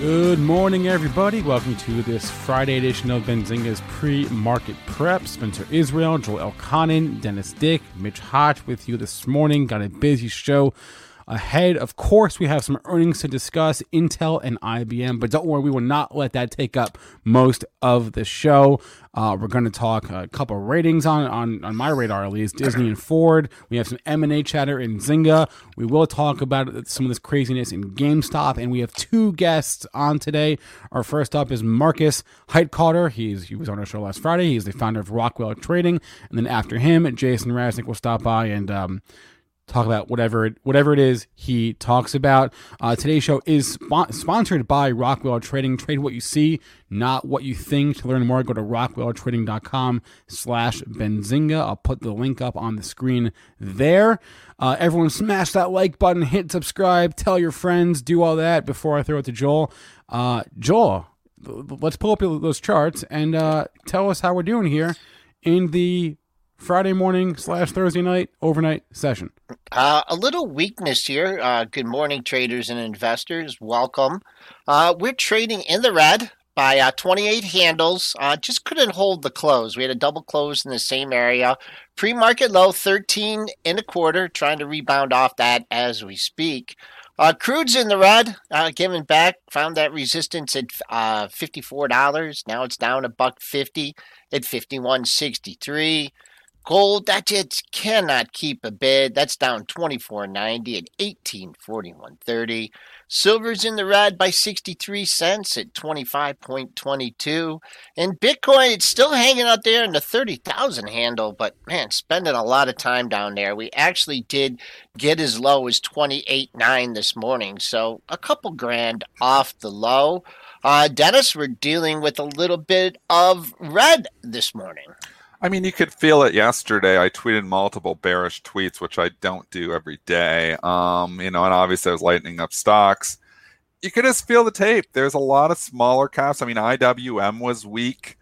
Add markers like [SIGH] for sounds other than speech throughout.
Good morning, everybody. Welcome to this Friday edition of Benzinga's pre-market prep. Spencer Israel, Joel Elconin, Dennis Dick, Mitch Hotch with you this morning. Got a busy show ahead. Of course, we have some earnings to discuss, Intel and IBM, but don't worry, we will not let that take up most of the show. Uh, we're going to talk a couple of ratings on, on, on my radar, at least Disney and Ford. We have some M&A chatter in Zynga. We will talk about some of this craziness in GameStop, and we have two guests on today. Our first up is Markus Heitkoetter. He's he was on our show last Friday. He's the founder of Rockwell Trading, and then after him, Jason Raznick will stop by and um, talk about whatever it, whatever it is he talks about. Uh, today's show is spo- sponsored by Rockwell Trading. Trade what you see, not what you think. To learn more, go to rockwelltrading.com slash Benzinga. I'll put the link up on the screen there. Uh, everyone smash that like button, hit subscribe, tell your friends, do all that before I throw it to Joel. Uh, Joel, let's pull up those charts and uh, tell us how we're doing here in the Friday morning slash Thursday night overnight session? Uh, a little weakness here. Uh, good morning, traders and investors. Welcome. Uh, we're trading in the red by uh, 28 handles. Uh, just couldn't hold the close. We had a double close in the same area. Pre market low 13 and a quarter, trying to rebound off that as we speak. Uh, crude's in the red, uh, giving back. Found that resistance at uh, fifty-four dollars. Now it's down a buck fifty at fifty-one sixty-three. Gold, that just cannot keep a bid. That's down 24.90 at 1841.30. Silver's in the red by 63 cents at 25.22. And Bitcoin, it's still hanging out there in the 30,000 handle, but man, spending a lot of time down there. We actually did get as low as 28.9 this morning, so a couple grand off the low. Uh, Dennis, we're dealing with a little bit of red this morning. I mean, you could feel it yesterday. I tweeted multiple bearish tweets, which I don't do every day. Um, you know, and obviously I was lightening up stocks. You could just feel the tape. There's a lot of smaller caps. I mean, IWM was weak.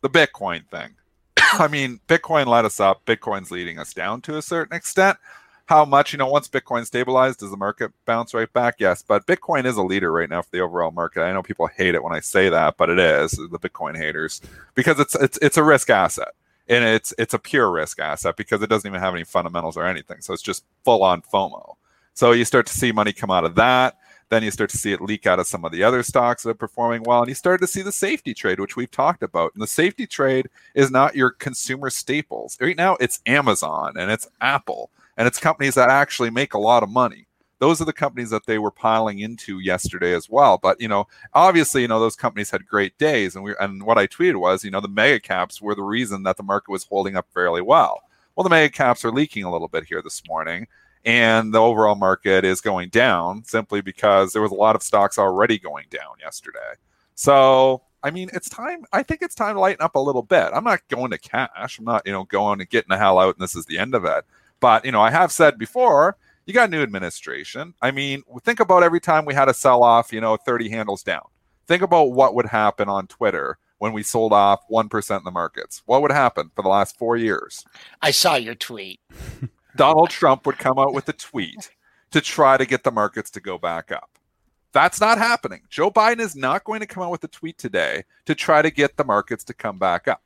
The Bitcoin thing. [COUGHS] I mean, Bitcoin led us up. Bitcoin's leading us down to a certain extent. How much, you know, once Bitcoin stabilized, does the market bounce right back? Yes, but Bitcoin is a leader right now for the overall market. I know people hate it when I say that, but it is the Bitcoin haters because it's it's it's a risk asset and it's it's a pure risk asset because it doesn't even have any fundamentals or anything. So it's just full on FOMO. So you start to see money come out of that. Then you start to see it leak out of some of the other stocks that are performing well, and you start to see the safety trade, which we've talked about. And the safety trade is not your consumer staples. Right now, it's Amazon and it's Apple and it's companies that actually make a lot of money those are the companies that they were piling into yesterday as well. But you know, obviously, you know those companies had great days, and we and what I tweeted was, you know, the mega caps were the reason that the market was holding up fairly well. Well, the mega caps are leaking a little bit here this morning, and the overall market is going down simply because there was a lot of stocks already going down yesterday. So I mean, it's time. I think it's time to lighten up a little bit. I'm not going to cash. I'm not, you know, going and getting the hell out, and this is the end of it. But you know, I have said before you got a new administration. I mean, think about every time we had a sell off, you know, 30 handles down. Think about what would happen on Twitter when we sold off 1% in the markets. What would happen for the last four years? I saw your tweet. [LAUGHS] Donald Trump would come out with a tweet to try to get the markets to go back up. That's not happening. Joe Biden is not going to come out with a tweet today to try to get the markets to come back up.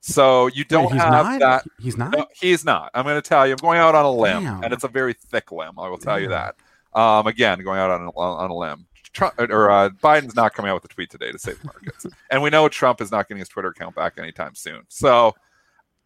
So you don't Wait, have not? that. He's not. No, he's not. I'm going to tell you. I'm going out on a limb, Damn. and it's a very thick limb. I will tell you that. Um, again, going out on a, on a limb. Trump, or uh, Biden's not coming out with a tweet today to save the markets, [LAUGHS] and we know Trump is not getting his Twitter account back anytime soon. So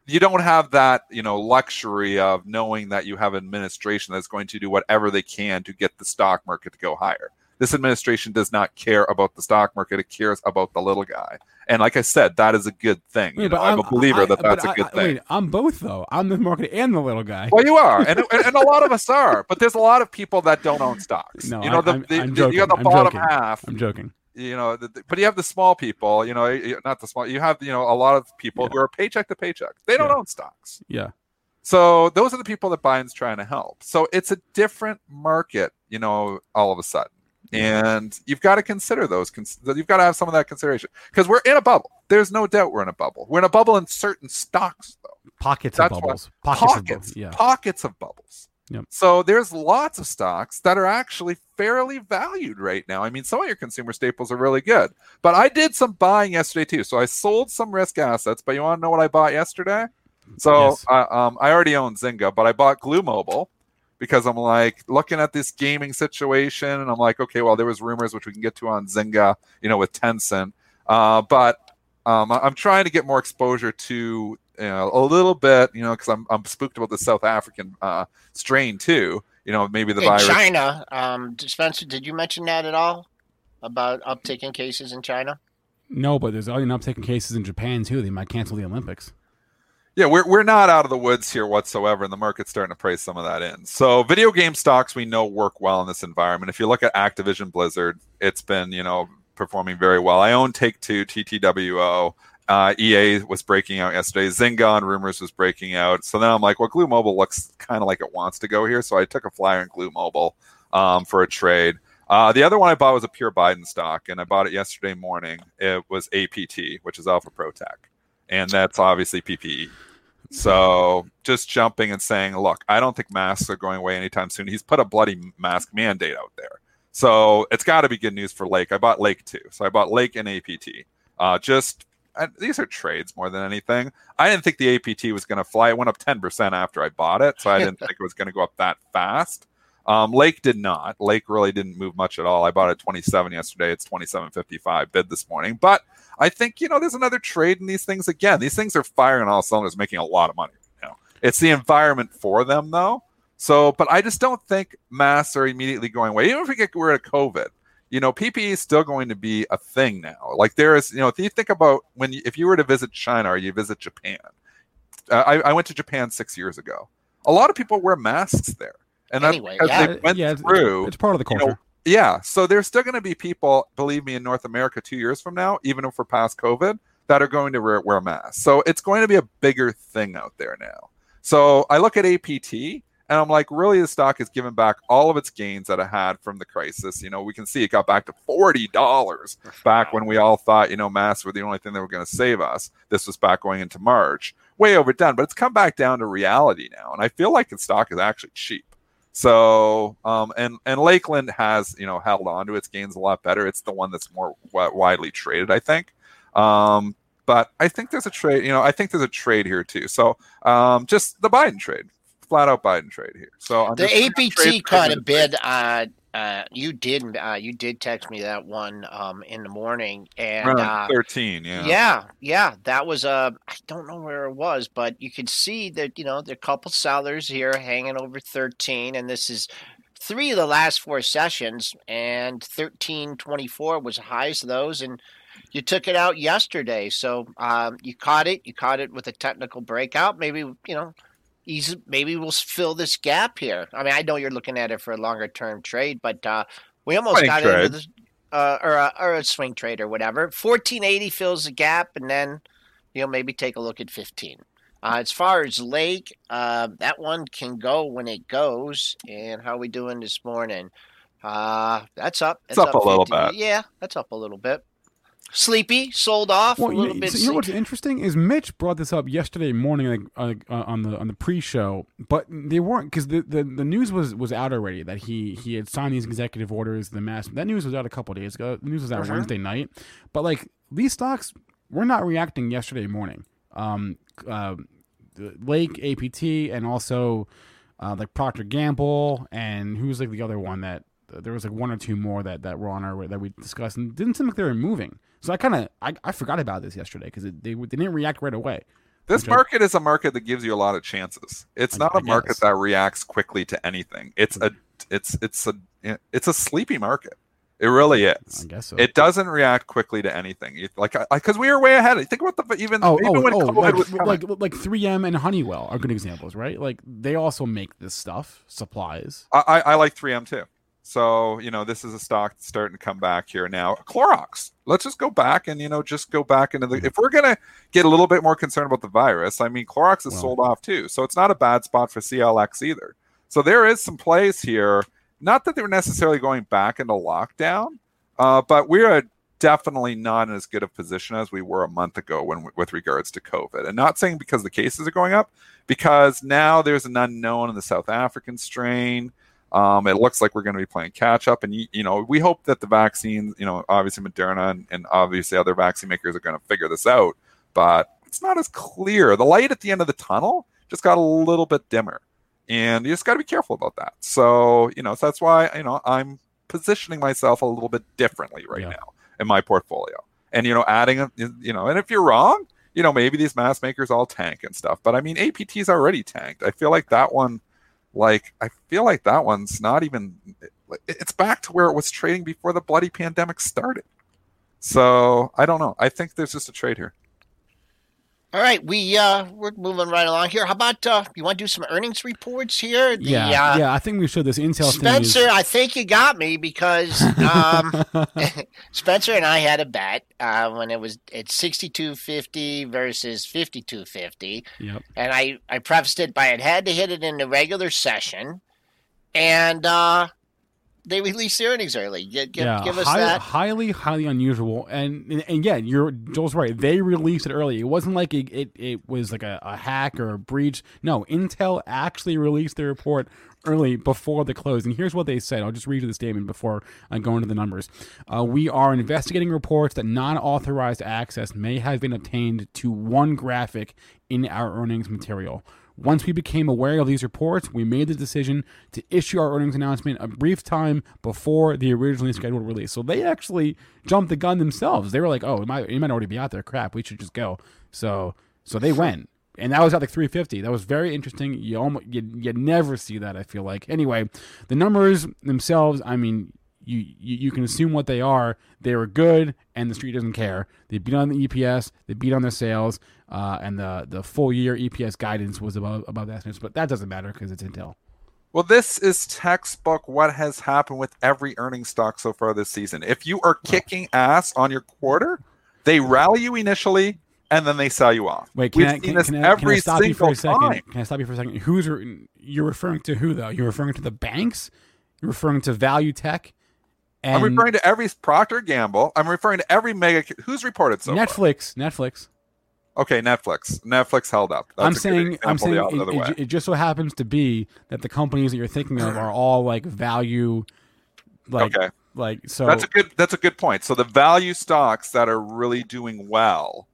you don't have that, you know, luxury of knowing that you have an administration that's going to do whatever they can to get the stock market to go higher. This administration does not care about the stock market; it cares about the little guy. And like I said, that is a good thing. You know, I'm, a believer I- that that's a I- good I- thing. Wait, I'm both though. I'm the market and the little guy. Well, you are, and, and, and a lot of us [LAUGHS] are, but there's a lot of people that don't own stocks. No, you know, I'm- the, I'm the- you got the. I'm bottom joking. half. I'm joking. You know, the, the- but you have the small people. You know, not the small. You have you know a lot of people Yeah. who are paycheck to paycheck. They don't Yeah. own stocks. Yeah. So those are the people that Biden's trying to help. So it's a different market, you know, all of a sudden. And you've got to consider those. You've got to have some of that consideration because we're in a bubble. There's no doubt we're in a bubble. We're in a bubble in certain stocks, though. Pockets That's of bubbles. Pockets, pockets, of, yeah. pockets of bubbles. Yep. So there's lots of stocks that are actually fairly valued right now. I mean, some of your consumer staples are really good, but I did some buying yesterday too. So I sold some risk assets. But you want to know what I bought yesterday? So yes. uh, um, I already own Zynga, but I bought Glu Mobile because I'm like looking at this gaming situation, and I'm like, okay, well, there was rumors which we can get to on Zynga, you know, with Tencent, uh, but um, I'm trying to get more exposure to you know, a little bit, you know, because I'm I'm spooked about the South African uh, strain too. You know, maybe the in virus. China, um, Spencer, did you mention that at all about uptick in cases in China? No, but there's already an uptick in cases in Japan too. They might cancel the Olympics. Yeah, we're, we're not out of the woods here whatsoever, and the market's starting to price some of that in. So, video game stocks we know work well in this environment. If you look at Activision Blizzard, it's been you know performing very well. I own Take Two, TTWO. Uh, EA was breaking out yesterday. Zynga on rumors was breaking out. So then I'm like, well, Glu Mobile looks kind of like it wants to go here. So I took a flyer in Glu Mobile um, for a trade. Uh, the other one I bought was a pure Biden stock, and I bought it yesterday morning. It was APT, which is Alpha Pro Tech, and that's obviously PPE. So just jumping and saying, look, I don't think masks are going away anytime soon. He's put a bloody mask mandate out there. So it's got to be good news for Lake. I bought Lake too. So I bought Lake and APT. Uh, just I, these are trades more than anything. I didn't think the APT was going to fly. It went up 10% after I bought it. So I didn't [LAUGHS] think it was going to go up that fast. Um, Lake did not. Lake really didn't move much at all. I bought it 27 yesterday. It's 27.55 bid this morning. But I think, you know, there's another trade in these things again. These things are firing all cylinders, making a lot of money. You know, it's the environment for them, though. So, but I just don't think masks are immediately going away. Even if we get rid of COVID, you know, PPE is still going to be a thing now. Like there is, you know, if you think about when, you, if you were to visit China or you visit Japan, uh, I, I, went to Japan six years ago. A lot of people wear masks there, and that's anyway, yeah. they went yeah, through. It's part of the culture. You know, yeah, so there's still going to be people, believe me, in North America two years from now, even if we're past COVID, that are going to wear, wear masks. So it's going to be a bigger thing out there now. So I look at APT and I'm like, really, the stock has given back all of its gains that it had from the crisis. You know, we can see it got back to forty dollars [LAUGHS] back when we all thought, you know, masks were the only thing that were going to save us. This was back going into March, way overdone, but it's come back down to reality now, and I feel like the stock is actually cheap. So, um, and and Lakeland has you know held on to its gains a lot better. It's the one that's more w- widely traded, I think. Um, but I think there's a trade. You know, I think there's a trade here too. So, um, just the Biden trade flat out Biden trade here. So I'm the APT caught a bid. Uh, uh, you did uh, you did text me that one um, in the morning and uh, thirteen, yeah, yeah, yeah. That was a uh, I don't know where it was, but you could see that you know there are a couple sellers here hanging over thirteen, and this is three of the last four sessions, and thirteen twenty four was the highest of those, and you took it out yesterday, so um, you caught it. You caught it with a technical breakout. Maybe you know he's maybe we'll fill this gap here. I mean, I know you're looking at it for a longer term trade, but uh, we almost swing got trade. into this, uh, or, a, or a swing trade or whatever. 1480 fills the gap, and then you know maybe take a look at 15. Uh, as far as Lake, uh, that one can go when it goes. And how are we doing this morning? Uh, that's up. That's it's up, up a little bit. Yeah, that's up a little bit sleepy, sold off. Well, a little you, bit. So you know what's interesting is Mitch brought this up yesterday morning, like uh, on the on the pre-show, but they weren't because the, the, the news was was out already that he he had signed these executive orders. The mass that news was out a couple days ago. The news was out uh-huh. Wednesday night, but like these stocks were not reacting yesterday morning. Um, uh, Lake APT and also uh, like Procter Gamble and who's like the other one that there was like one or two more that that were on our that we discussed and didn't seem like they were moving. So I kind of I, I forgot about this yesterday because they they didn't react right away. This market is a market that gives you a lot of chances. It's I, not a market that reacts quickly to anything. It's a it's it's a it's a sleepy market. It really is. I guess so. It doesn't react quickly to anything. Like, because we were way ahead. Think about the even oh, even oh, when oh, COVID like, was like like 3M and Honeywell are good examples, right? Like they also make this stuff supplies. I I, I like 3M too. So, you know, this is a stock that's starting to come back here now. Clorox. Let's just go back and, you know, just go back into the. If we're going to get a little bit more concerned about the virus, I mean, Clorox is Well- sold off too. So it's not a bad spot for CLX either. So there is some plays here. Not that they're necessarily going back into lockdown, uh, but we're definitely not in as good a position as we were a month ago when with regards to COVID. And not saying because the cases are going up, because now there's an unknown in the South African strain. Um, it looks like we're going to be playing catch up, and you, you know we hope that the vaccines, you know, obviously Moderna and, and obviously other vaccine makers are going to figure this out, but it's not as clear. The light at the end of the tunnel just got a little bit dimmer, and you just got to be careful about that. So you know, so that's why you know I'm positioning myself a little bit differently right Yeah. now in my portfolio, and you know, adding a- you know, and if you're wrong, you know, maybe these mask makers all tank and stuff, but I mean, APT's already tanked. I feel like that one like I feel like that one's not even it's back to where it was trading before the bloody pandemic started. So I don't know. I think there's just a trade here. All right, we uh we're moving right along here. How about uh you want to do some earnings reports here? The, Yeah, uh, yeah. I think we should. This Intel Spencer, thing I think you got me because um. [LAUGHS] [LAUGHS] Spencer and I had a bet uh, when it was at sixty two fifty versus fifty two fifty, yep. and I I prefaced it by it had to hit it in the regular session, and uh, they released the earnings early. Give, yeah, give us hi- that. highly, highly unusual. And, and and yeah, you're Joel's right. They released it early. It wasn't like it it, it was like a, a hack or a breach. No, Intel actually released the report early before the close. And here's what they said. I'll just read you the statement before I go into the numbers. Uh, we are investigating reports that non-authorized access may have been obtained to one graphic in our earnings material. Once we became aware of these reports, we made the decision to issue our earnings announcement a brief time before the originally scheduled release. So they actually jumped the gun themselves. They were like, "Oh, it might, it might already be out there. Crap, we should just go." So, so they went, and that was at like 350. That was very interesting. You almost, you, you never see that. I feel like. Anyway, the numbers themselves. I mean, you, you you can assume what they are. They were good, and the street doesn't care. They beat on the EPS. They beat on their sales, uh, and the the full year EPS guidance was above above estimates. But that doesn't matter because it's Intel. Well, this is textbook what has happened with every earning stock so far this season. If you are kicking ass on your quarter, they rally you initially and then they sell you off. Wait, can We've I, can, can I, can I stop you for a second? time. Can I stop you for a second? Who's re- you're referring to? Who though? You're referring to the banks? You're referring to Value Tech? And I'm referring to every Procter Gamble. I'm referring to every mega. Who's reported so far? Netflix. Netflix. Okay, Netflix. Netflix held up. That's I'm saying. I'm saying it, it, it just so happens to be that the companies that you're thinking of are all like value, like okay, like so. that's a good. That's a good point. So the value stocks that are really doing well,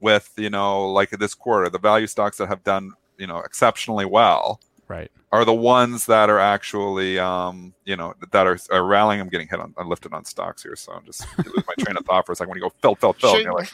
with you know, like this quarter, the value stocks that have done you know exceptionally well right. are the ones that are actually um you know that are, are rallying. I'm getting hit on, I'm lifted on stocks here, so I'm just [LAUGHS] you lose my train of thought for a second when you go fill, fill, fill. you're like,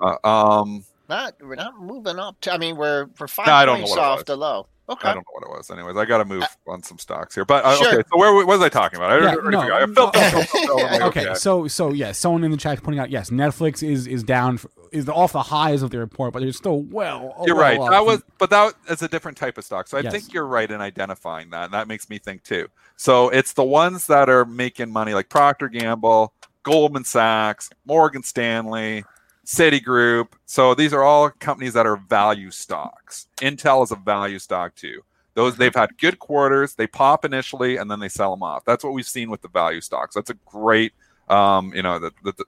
uh, um, not we're not moving up. To, I mean, we're we're five No, I don't know points what off the low. Okay. I don't know what it was. Anyways, I got to move on some stocks here. But uh, Sure. okay, so where what was I talking about? I Yeah, already no, forgot. I. Like, okay, so so yeah, someone in the chat is pointing out yes, Netflix is is down f- is off the highs of the report, but they're still well. You're well right. up That from- was, but that is a different type of stock. So I Yes. think you're right in identifying that, and that makes me think too. So it's the ones that are making money, like Procter Gamble, Goldman Sachs, Morgan Stanley, Citigroup. So these are all companies that are value stocks. Intel is a value stock too. Those they've had good quarters. They pop initially, and then they sell them off. That's what we've seen with the value stocks. That's a great, um, you know, the, the, the,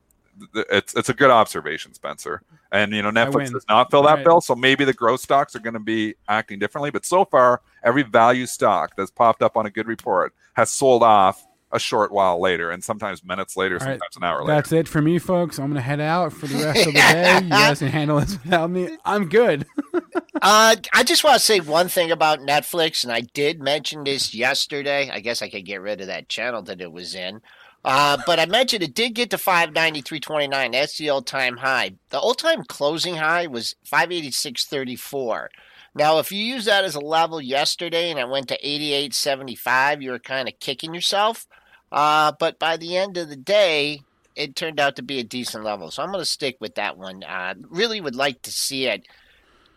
the, it's it's a good observation, Spencer. And you know, Netflix does not fill that Right. bill, so maybe the growth stocks are going to be acting differently. But so far, every value stock that's popped up on a good report has sold off a short while later, and sometimes minutes later, All right. sometimes an hour later. That's it for me, folks. I'm gonna head out for the rest of the [LAUGHS] day. You guys can handle this without me. I'm good. [LAUGHS] Uh, I just want to say one thing about Netflix, and I did mention this yesterday. I guess I could get rid of that channel that it was in. Uh, but I mentioned it did get to 593.29. That's the all time high. The all time closing high was 586.34. Now, if you use that as a level yesterday and it went to 88.75, you were kind of kicking yourself. Uh, but by the end of the day, it turned out to be a decent level. So I'm going to stick with that one. Uh, really would like to see it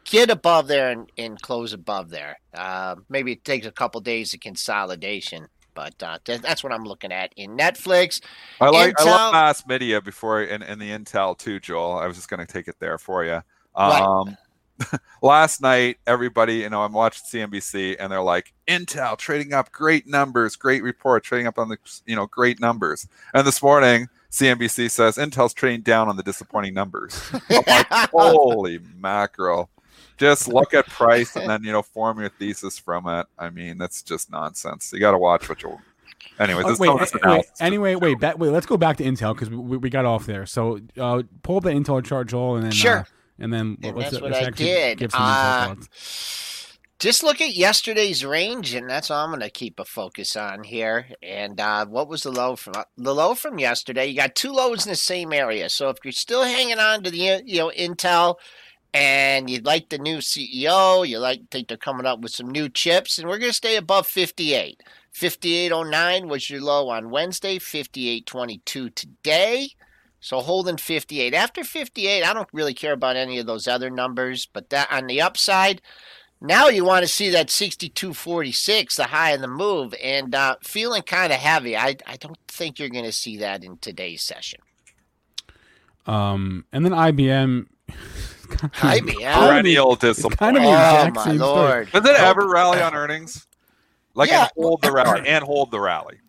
get above there and, and close above there. Uh, maybe it takes a couple days of consolidation. But uh, th- that's what I'm looking at in Netflix. I like I love mass media before and, and the Intel too, Joel. I was just going to take it there for you. Right. [LAUGHS] Last night, everybody, you know, I'm watching CNBC and they're like, Intel trading up, great numbers, great report, trading up on the, you know, great numbers. And this morning, CNBC says Intel's trading down on the disappointing numbers. [LAUGHS] I'm like, holy mackerel. Just look at price and then, you know, form your thesis from it. I mean, that's just nonsense. You got to watch what you're Anyways, Oh, this wait, bonus a- wait, is- anyway, wait, back, wait. Let's go back to Intel because we, we got off there. So, uh, pull up the Intel chart, Joel, and then Sure. uh, and then And that's what I did. Give some Intel Uh. Just look at yesterday's range, and that's all I'm going to keep a focus on here. And uh, what was the low from the low from yesterday? You got two lows in the same area. So if you're still hanging on to the you know Intel, and you like the new CEO, you like think they're coming up with some new chips, and we're going to stay above 58. 58.09 was your low on Wednesday. 58.22 today. So holding 58. After 58, I don't really care about any of those other numbers, but that on the upside, now you want to see that 62.46, the high in the move, and uh, feeling kind of heavy. I, I don't think you're going to see that in today's session. Um, and then IBM. [LAUGHS] IBM? perennial It's kind of Oh, my same story. lord. Does it ever rally on earnings? Like Yeah. and hold the rally and hold the rally.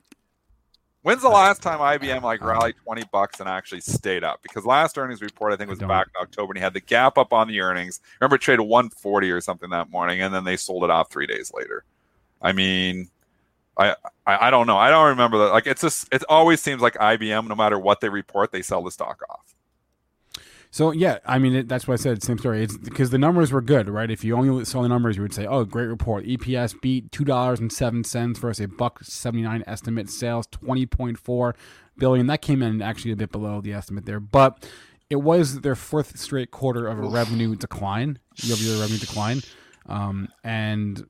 When's the last time IBM like rallied twenty bucks and actually stayed up? Because last earnings report I think was back in October and he had the gap up on the earnings. Remember, it traded one forty or something that morning, and then they sold it off three days later. I mean, I, I I don't know. I don't remember that. Like it's just it always seems like IBM, no matter what they report, they sell the stock off. So yeah, I mean it, that's what I said. Same story. It's because the numbers were good, right? If you only saw the numbers, you would say, "Oh, great report." EPS beat two dollars and seven cents versus a buck seventy nine estimate. Sales twenty point four billion. That came in actually a bit below the estimate there, but it was their fourth straight quarter of a revenue decline, year-over-year revenue decline, um, and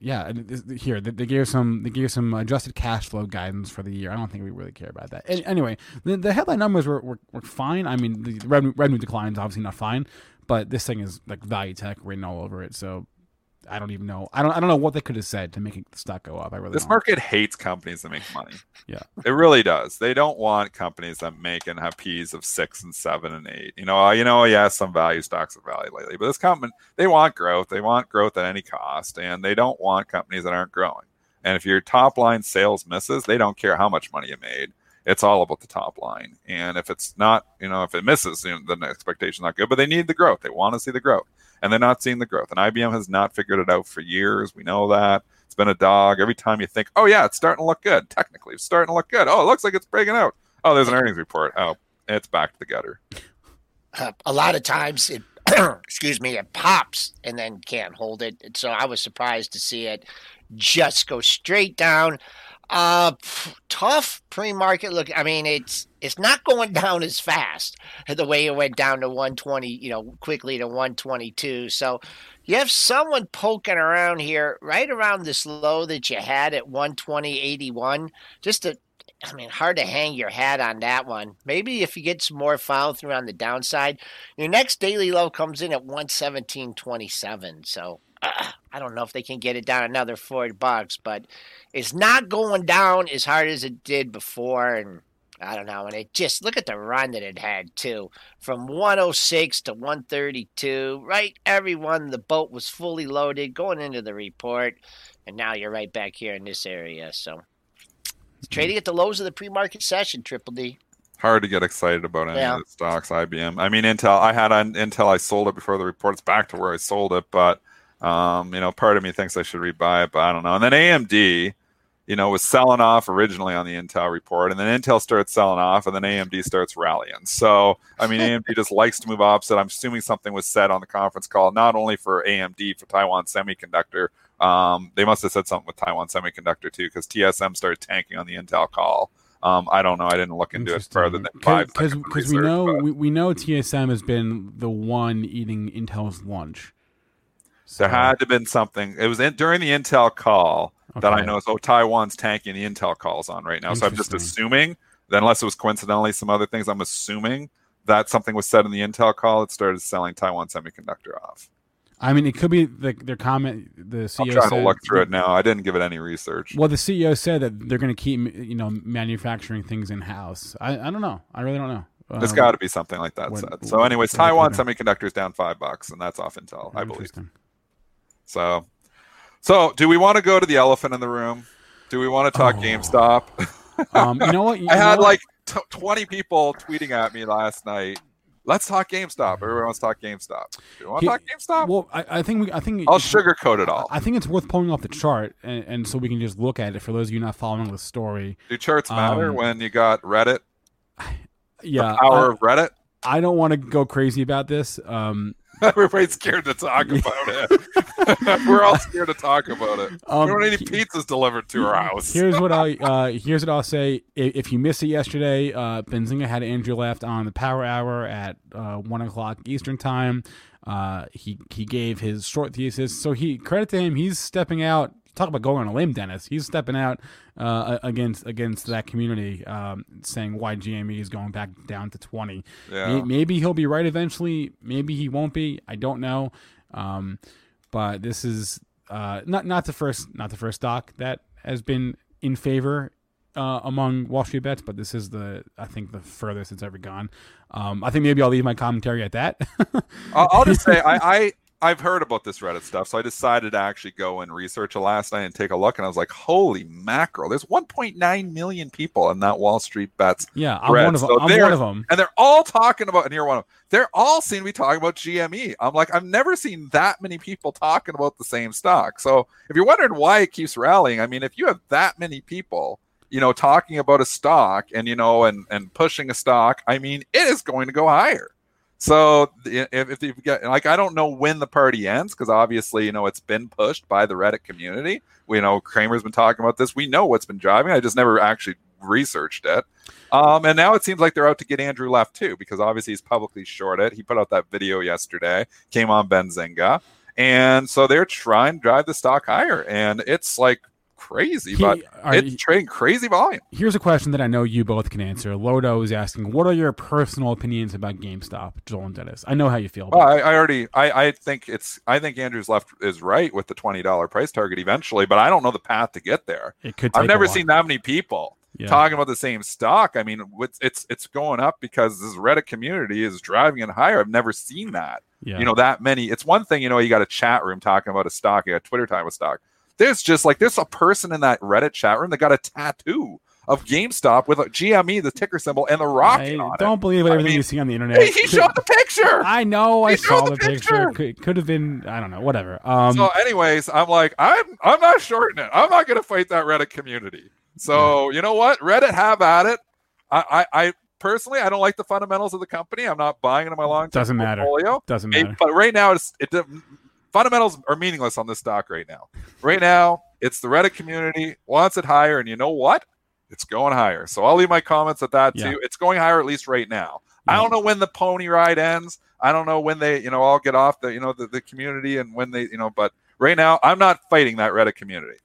yeah, here they, gave some they gave some adjusted cash flow guidance for the year. I don't think we really care about that. An- anyway, the, the headline numbers were, were, were fine. I mean, the revenue revenue decline is obviously not fine, but this thing is like value tech written all over it. So I don't even know. I don't I don't know what they could have said to make the stock go up. I really This don't. market hates companies that make money. Yeah. It really does. They don't want companies that make and have P's of six and seven and eight. You know, uh, you know, yeah, some value stocks have value lately, but this company they want growth. They want growth at any cost, and they don't want companies that aren't growing. And if your top line sales misses, they don't care how much money you made. It's all about the top line. And if it's not, you know, if it misses, you know, then the expectation's not good. But they need the growth. They want to see the growth, and they're not seeing the growth. And IBM has not figured it out for years. We know that. It's been a dog. Every time you think, oh yeah, it's starting to look good. Technically, it's starting to look good. Oh, it looks like it's breaking out. Oh, there's an earnings report. Oh, it's back to the gutter. Uh, a lot of times it [CLEARS THROAT] excuse me it pops and then can't hold it so i was surprised to see it just go straight down uh tough pre-market look i mean it's it's not going down as fast the way it went down to 120 you know quickly to 122 so you have someone poking around here right around this low that you had at 120.81 just to I mean, hard to hang your hat on that one. Maybe if you get some more follow through on the downside, your next daily low comes in at 117.27. So uh, [SIGHS] I don't know if they can get it down another 40 bucks, but it's not going down as hard as it did before. And I don't know. And it just look at the run that it had too from 106 to 132. Right, everyone, the boat was fully loaded going into the report. And now you're right back here in this area. So trading at the lows of the pre-market session. Triple D. Hard to get excited about any Yeah. of the stocks. IBM. I mean, Intel. I had on Intel. I sold it before the report. It's back to where I sold it, but um, you know, part of me thinks I should rebuy it, but I don't know. And then AMD, you know, was selling off originally on the Intel report, and then Intel starts selling off, and then AMD starts rallying. So, I mean, AMD [LAUGHS] just likes to move opposite. I'm assuming something was said on the conference call, not only for AMD for Taiwan Semiconductor. Um, they must have said something with Taiwan Semiconductor too, because TSM started tanking on the Intel call. Um, I don't know. I didn't look into it further than five because because we know but we, we know TSM has been the one eating Intel's lunch. There had to have been something. It was in, during the Intel call that I know. So Taiwan's tanking the Intel calls on right now. So I'm just assuming that unless it was coincidentally some other things, I'm assuming that something was said in the Intel call. It started selling Taiwan Semiconductor off. I mean, it could be the, their comment. The CEO I'm trying said, to look through it now. I didn't give it any research. Well, the CEO said that they're going to keep you know manufacturing things in house. I, I don't know. I really don't know. There's Um, got to be something like that what- said. So, anyways, what are they Taiwan doing? Semiconductors down five bucks, and that's off Intel, I believe. So, so do we want to go to the elephant in the room? Do we want to talk Oh. GameStop? Um, you know what? [LAUGHS] You I know had what? like t- 20 people tweeting at me last night. Let's talk GameStop. Everyone wants to talk GameStop. Do you want to talk GameStop? Well, I, I think we, I think I'll sugarcoat it all. I think it's worth pulling off the chart, and, and so we can just look at it for those of you not following the story. Do charts matter Um, when you got Reddit? [SIGHS] Yeah, the power I, of Reddit? I don't want to go crazy about this. Um, [LAUGHS] Everybody's scared to talk [LAUGHS] about it. [LAUGHS] We're all scared to talk about it. um, we don't need any pizzas delivered to our house. Here's what I uh, here's what I'll say. If, if you missed it yesterday, uh, Benzinga had Andrew Left on the Power Hour at uh, one o'clock Eastern time. Uh, he he gave his short thesis, so he credit to him. He's stepping out. Talk about going on a limb, Dennis. He's stepping out uh, against against that community, um, saying why GME is going back down to twenty. yeah. Maybe he'll be right eventually. Maybe he won't be. I don't know. Um, but this is uh, not not the first not the first stock that has been in favor uh, among Wall Street bets, but this is the I think the furthest it's ever gone. Um, I think maybe I'll leave my commentary at that. [LAUGHS] I'll, I'll just say I, I I've heard about this Reddit stuff, so I decided to actually go and research it last night and take a look, and I was like, "Holy mackerel! There's 1.9 million people in that Wall Street bets, yeah, I'm one of them. so I'm one of them. and they're all talking about." And you're one of them. They're all seem to be talking about GME. I'm like, I've never seen that many people talking about the same stock. So if you're wondering why it keeps rallying, I mean, if you have that many people, you know, talking about a stock and you know, and and pushing a stock, I mean, it is going to go higher. So if, if you get like, I don't know when the party ends because obviously, you know, it's been pushed by the Reddit community. We know Cramer's been talking about this. We know what's been driving. I just never actually researched it. Um, and now it seems like they're out to get Andrew Left too because obviously he's publicly shorted. He put out that video yesterday, came on Benzinga, and so they're trying to drive the stock higher, and it's like crazy, He- but it's trading crazy volume. Here's a question that I know you both can answer. Lodo is asking, "What are your personal opinions about GameStop, Joel and Dennis?" I know how you feel. Well, About it. I, I already, I, I think it's, I think Andrew's left is right with the twenty dollar price target eventually, but I don't know the path to get there. It could. I've never seen that many people Yeah. talking about the same stock. I mean, it's, it's it's going up because this Reddit community is driving it higher. I've never seen that. Yeah. You know, that many. It's one thing, you know, you got a chat room talking about a stock, you got Twitter talking about stock. There's just like there's a person in that Reddit chat room that got a tattoo of GameStop with a GME, the ticker symbol, and the rocket I on don't believe I everything mean, you see on the internet. [LAUGHS] He, he showed the picture. I know. I saw the the picture. picture. Could, could have been. I don't know. Whatever. Um. so, anyways, I'm like, I'm I'm not shorting it. I'm not gonna fight that Reddit community. So you know what? Reddit have at it. I I, I personally I don't like the fundamentals of the company. I'm not buying it in my long term Doesn't matter. portfolio. doesn't matter. but right now it's it fundamentals are meaningless on this stock right now. Right now, it's the Reddit community wants it higher, and you know what? It's going higher. So I'll leave my comments at that Yeah. too. It's going higher at least right now. I don't know when the pony ride ends. I don't know when they, you know, all get off the, you know, the, the community and when they, you know, but right now I'm not fighting that Reddit community.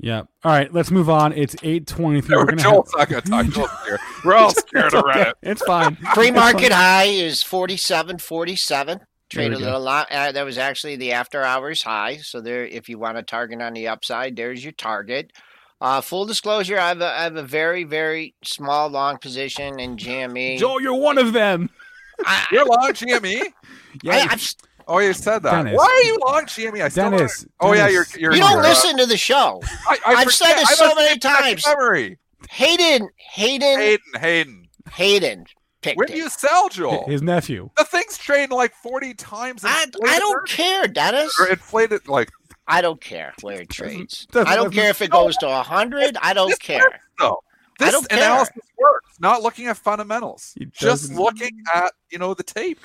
Yeah. All right. Let's move on. It's eight twenty-three. We're Joel's have- not going to talk. Joel's [LAUGHS] scared. We're all scared of Reddit. It's fine. Pre-market high is forty-seven forty-seven. There we Traded go. a lot. Uh, that was actually the after-hours high. So there, if you want a target on the upside, there's your target. Uh, full disclosure, I have a, I have a very, very small long position in GME. Joel, you're one of them. I, You're long GME. [LAUGHS] Yeah. I, I've, Oh, you said that. Dennis. Why are you long GME? I still don't- Dennis. Oh yeah, you're. You're you don't you're, uh, listen to the show. I, I I've said this I so many times. Memory. Hayden, Hayden, Hayden, Hayden. Hayden picked When do you sell, Joel? His nephew. the thing's trading like 40 times. I, I don't earnings. care, Dennis. Or inflated, like, I don't care where it trades. doesn't- I don't care if it goes to a hundred. I don't This care. though. I This don't care. analysis works. Not looking at fundamentals, just looking at you know the tape.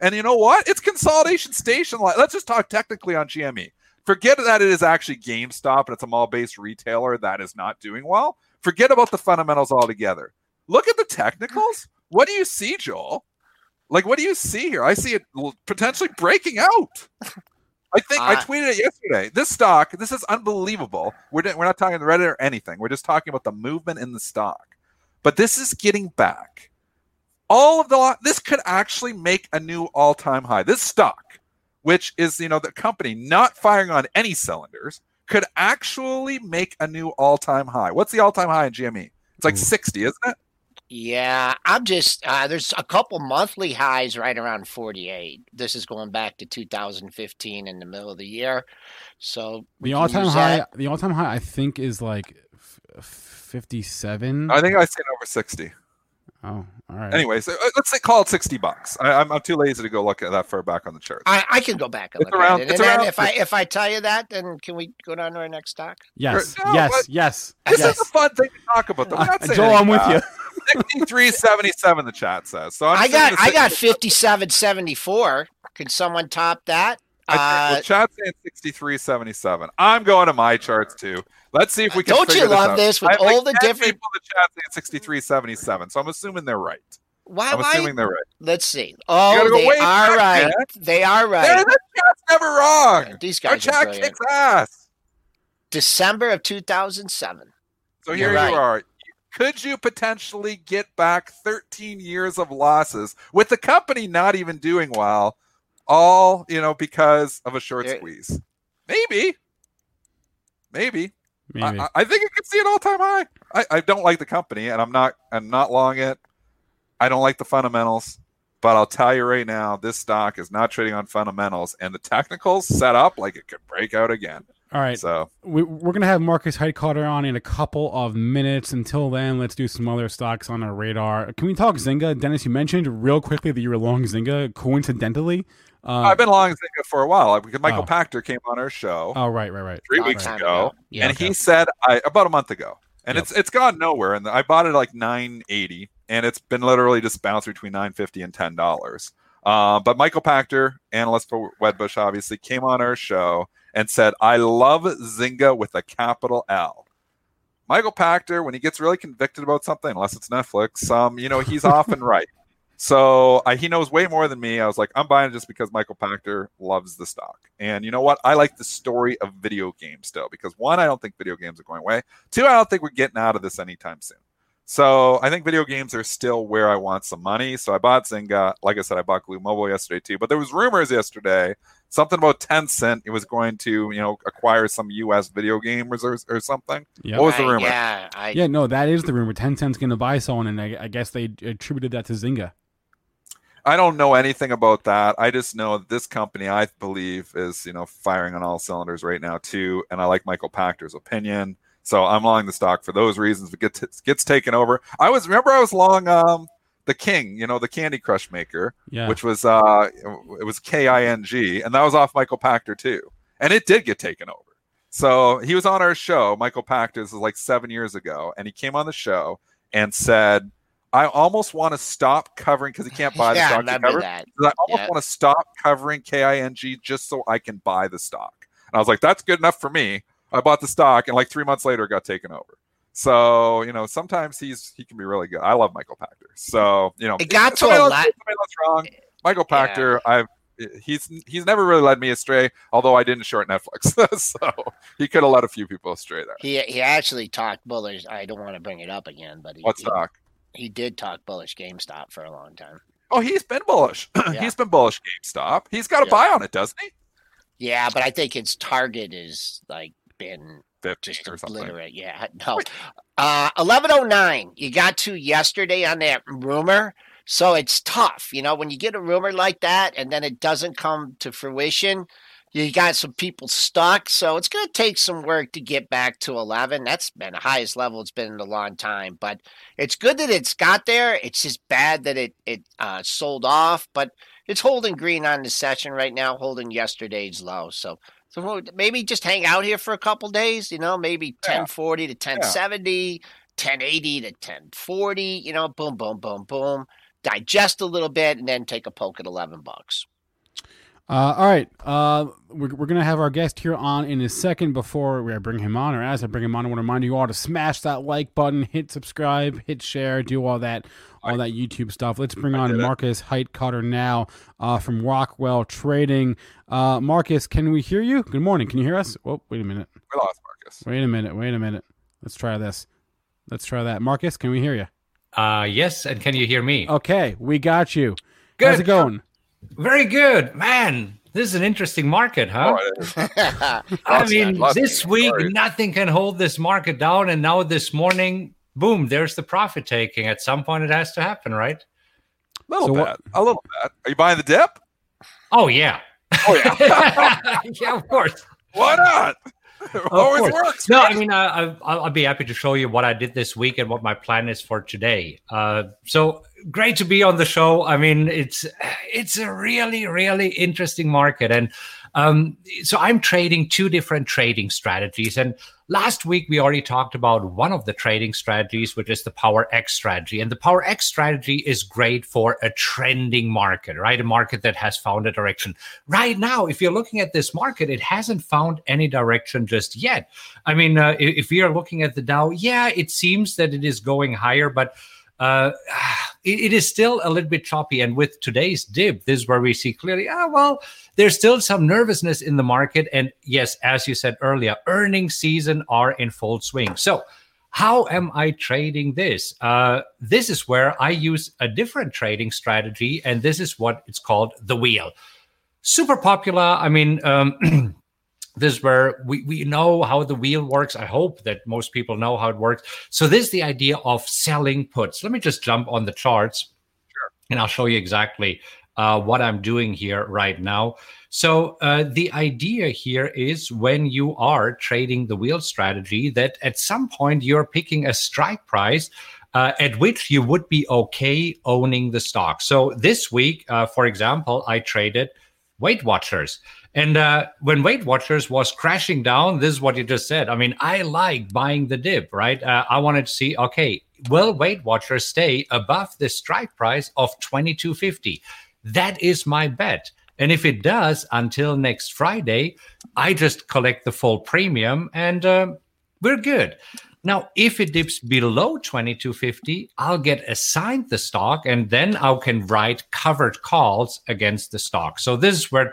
And you know what? It's consolidation station. Like, let's just talk technically on GME. Forget that it is actually GameStop and it's a mall-based retailer that is not doing well. Forget about the fundamentals altogether. Look at the technicals. What do you see, Joel? Like, what do you see here? I see it potentially breaking out. I think I Uh, tweeted it yesterday. This stock, this is unbelievable. We're, we're not talking the Reddit or anything. We're just talking about the movement in the stock. But this is getting back. All of the this could actually make a new all-time high. This stock which is you know the company not firing on any cylinders, could actually make a new all-time high. What's the all-time high in GME? It's like Ooh. 60, isn't it? Yeah, I'm just uh, there's a couple monthly highs right around 48. This is going back to 2015 in the middle of the year. So The all-time high, that. the all-time high, I think, is like fifty-seven. I think I seen over 60. oh, all right. Anyways, uh, let's say call it 60 bucks. I, I'm, I'm too lazy to go look at that far back on the chart. I, I can go back and It's look around- at it. it's And around if I if I tell you that, then can we go down to our next stock? yes, No, yes, yes, This yes. is a fun thing to talk about. Though. We're Uh, Joel, I'm with bad. you. [LAUGHS] 6377 the chat says. So I'm I got I got 5774. Can someone top that? I think, Uh, well, chat's saying 6377. I'm going to my charts too. Let's see if we can Don't you this love out. this with have like all the 10 different- people in the chat saying 6377. So I'm assuming they're right. why? I'm why? assuming they're right. Let's see. Oh, they are right. man. They are right. the chat's never wrong. These guys are chat brilliant. kicks ass. December of 2007. So You're here right. you are. Could you potentially get back 13 years of losses with the company not even doing well, all you know because of a short There- squeeze? Maybe, maybe. Maybe. I, I- I think it could see an all-time high. I, I don't like the company, and I'm not. I'm not long it. I don't like the fundamentals, but I'll tell you right now, this stock is not trading on fundamentals, and the technicals set up like it could break out again. All right. So we, we're gonna have Markus Heitkoetter on in a couple of minutes. Until then, let's do some other stocks on our radar. Can we talk Zynga? Dennis, you mentioned real quickly that you were long Zynga. Coincidentally, uh, I've been long Zynga for a while because Michael Oh. Pachter came on our show. oh right, right, right. three Long weeks time ago, ago. Yeah, and okay. he said I about a month ago, and Yep. it's it's gone nowhere. And I bought it at like nine eighty, and it's been literally just bounced between nine fifty and ten dollars. Uh, but Michael Pachter, analyst for Wedbush, obviously came on our show and said, "I love Zynga with a capital L." Michael Pachter, when he gets really convicted about something, unless it's Netflix, um, you know, he's often right. So he knows way more than me. I was like, I'm buying it just because Michael Pachter loves the stock. And you know what? I like the story of video games still because one, I don't think video games are going away. Two, I don't think we're getting out of this anytime soon. So I think video games are still where I want some money. So I bought Zynga. Like I said, I bought Glu Mobile yesterday too. But there was rumors yesterday something about Tencent. It was going to you know acquire some U.S. video game reserves or something. Yeah. What was the Right, rumor? Yeah, I, Yeah, no, that is the rumor. Tencent's going to buy someone, and I, I guess they attributed that to Zynga. I don't know anything about that. I just know this company, I believe, is you know firing on all cylinders right now too. And I like Michael Pachter's opinion, so I'm long the stock for those reasons. If it gets gets taken over, I was remember I was long um the King, you know, the Candy Crush maker, Yeah. which was uh it was K I N G, and that was off Michael Pachter too, and it did get taken over. So he was on our show, Michael Pachter, this was like seven years ago, and he came on the show and said. I almost want to stop covering because he can't buy the [LAUGHS] yeah, I stock he remember that. I almost Yeah. want to stop covering KING just so I can buy the stock. And I was like, that's good enough for me. I bought the stock, and like three months later, it got taken over. So you know, sometimes he's he can be really good. I love Michael Pachter. So you know, It got to a lot- somebody wrong. Michael Yeah. I've he's he's never really led me astray. Although I didn't short Netflix, [LAUGHS] so he could have led a few people astray there. He he actually talked bullish. I don't want to bring it up again, but he, What he, stock? he did talk bullish GameStop for a long time. Oh, he's been bullish. [CLEARS THROAT] Yeah. he's been bullish GameStop. He's got a Yeah. buy on it, doesn't he? Yeah, but I think its target is like been 15 just obliterate. Yeah, no. Uh, eleven oh nine. You got to yesterday on that rumor, so it's tough. You know, when you get a rumor like that and then it doesn't come to fruition, you got some people stuck. So it's going to take some work to get back to eleven. That's been the highest level it's been in a long time. But it's good that it's got there. It's just bad that it it uh, sold off, but. It's holding green on the session right now, holding yesterday's low. So so maybe just hang out here for a couple days, you know, maybe Yeah. 1040 to 1070, 1080 to 1040, you know, boom, boom, boom, boom. Digest a little bit and then take a poke at 11 bucks. Uh, all right. Uh, we're, we're going to have our guest here on in a second. Before we bring him on, or as I bring him on, I want to remind you all to smash that like button, hit subscribe, hit share, do all that, all that YouTube stuff. Let's bring on did it. Markus Heitkoetter now uh, from Rockwell Trading. Uh, Markus, can we hear you? Good morning. Can you hear us? Oh, wait a minute. We lost Markus. Wait a minute. Wait a minute. Let's try this. Let's try that. Markus, can we hear you? Uh, yes, and can you hear me? Okay, we got you. Good. How's it going? Very good, man. This is an interesting market, huh? Oh, [LAUGHS] I mean, this week nothing can hold this market down, and now this morning, boom, there's the profit taking. At some point, it has to happen, right? a little So bit. what- A little bit. Are you buying the dip? Oh yeah, Oh yeah. [LAUGHS] yeah, of course. Why not? It [LAUGHS] always course. works. No, right? I mean, I, I'll, I'll be happy to show you what I did this week and what my plan is for today. Uh, so great to be on the show. I mean, it's it's a really really interesting market, and um, so I'm trading two different trading strategies. And last week we already talked about one of the trading strategies, which is the Power X strategy. And the Power X strategy is great for a trending market, right? A market that has found a direction. Right now, if you're looking at this market, it hasn't found any direction just yet. I mean, uh, if we are looking at the Dow, yeah, it seems that it is going higher, but uh, [SIGHS] it, it is still a little bit choppy. And with today's dip, this is where we see clearly, ah, well, there's still some nervousness in the market. And yes, as you said earlier, earnings season are in full swing. So, how am I trading this? Uh, this is where I use a different trading strategy, and this is what it's called the wheel. Super popular. I mean, um, [CLEARS THROAT] this is where we, we know how the wheel works. I hope that most people know how it works. So, this is the idea of selling puts. Let me just jump on the charts and I'll show you exactly uh, what I'm doing here right now. So, uh, the idea here is when you are trading the wheel strategy, that at some point you're picking a strike price. Uh, at which you would be okay owning the stock. So this week, uh, for example, I traded Weight Watchers. And uh, when Weight Watchers was crashing down, this is what you just said. I mean, I like buying the dip, right? Uh, I wanted to see, okay, will Weight Watchers stay above the strike price of 2250? That is my bet. And if it does until next Friday, I just collect the full premium and uh, we're good. Now, if it dips below 2250, I'll get assigned the stock and then I can write covered calls against the stock. So this is what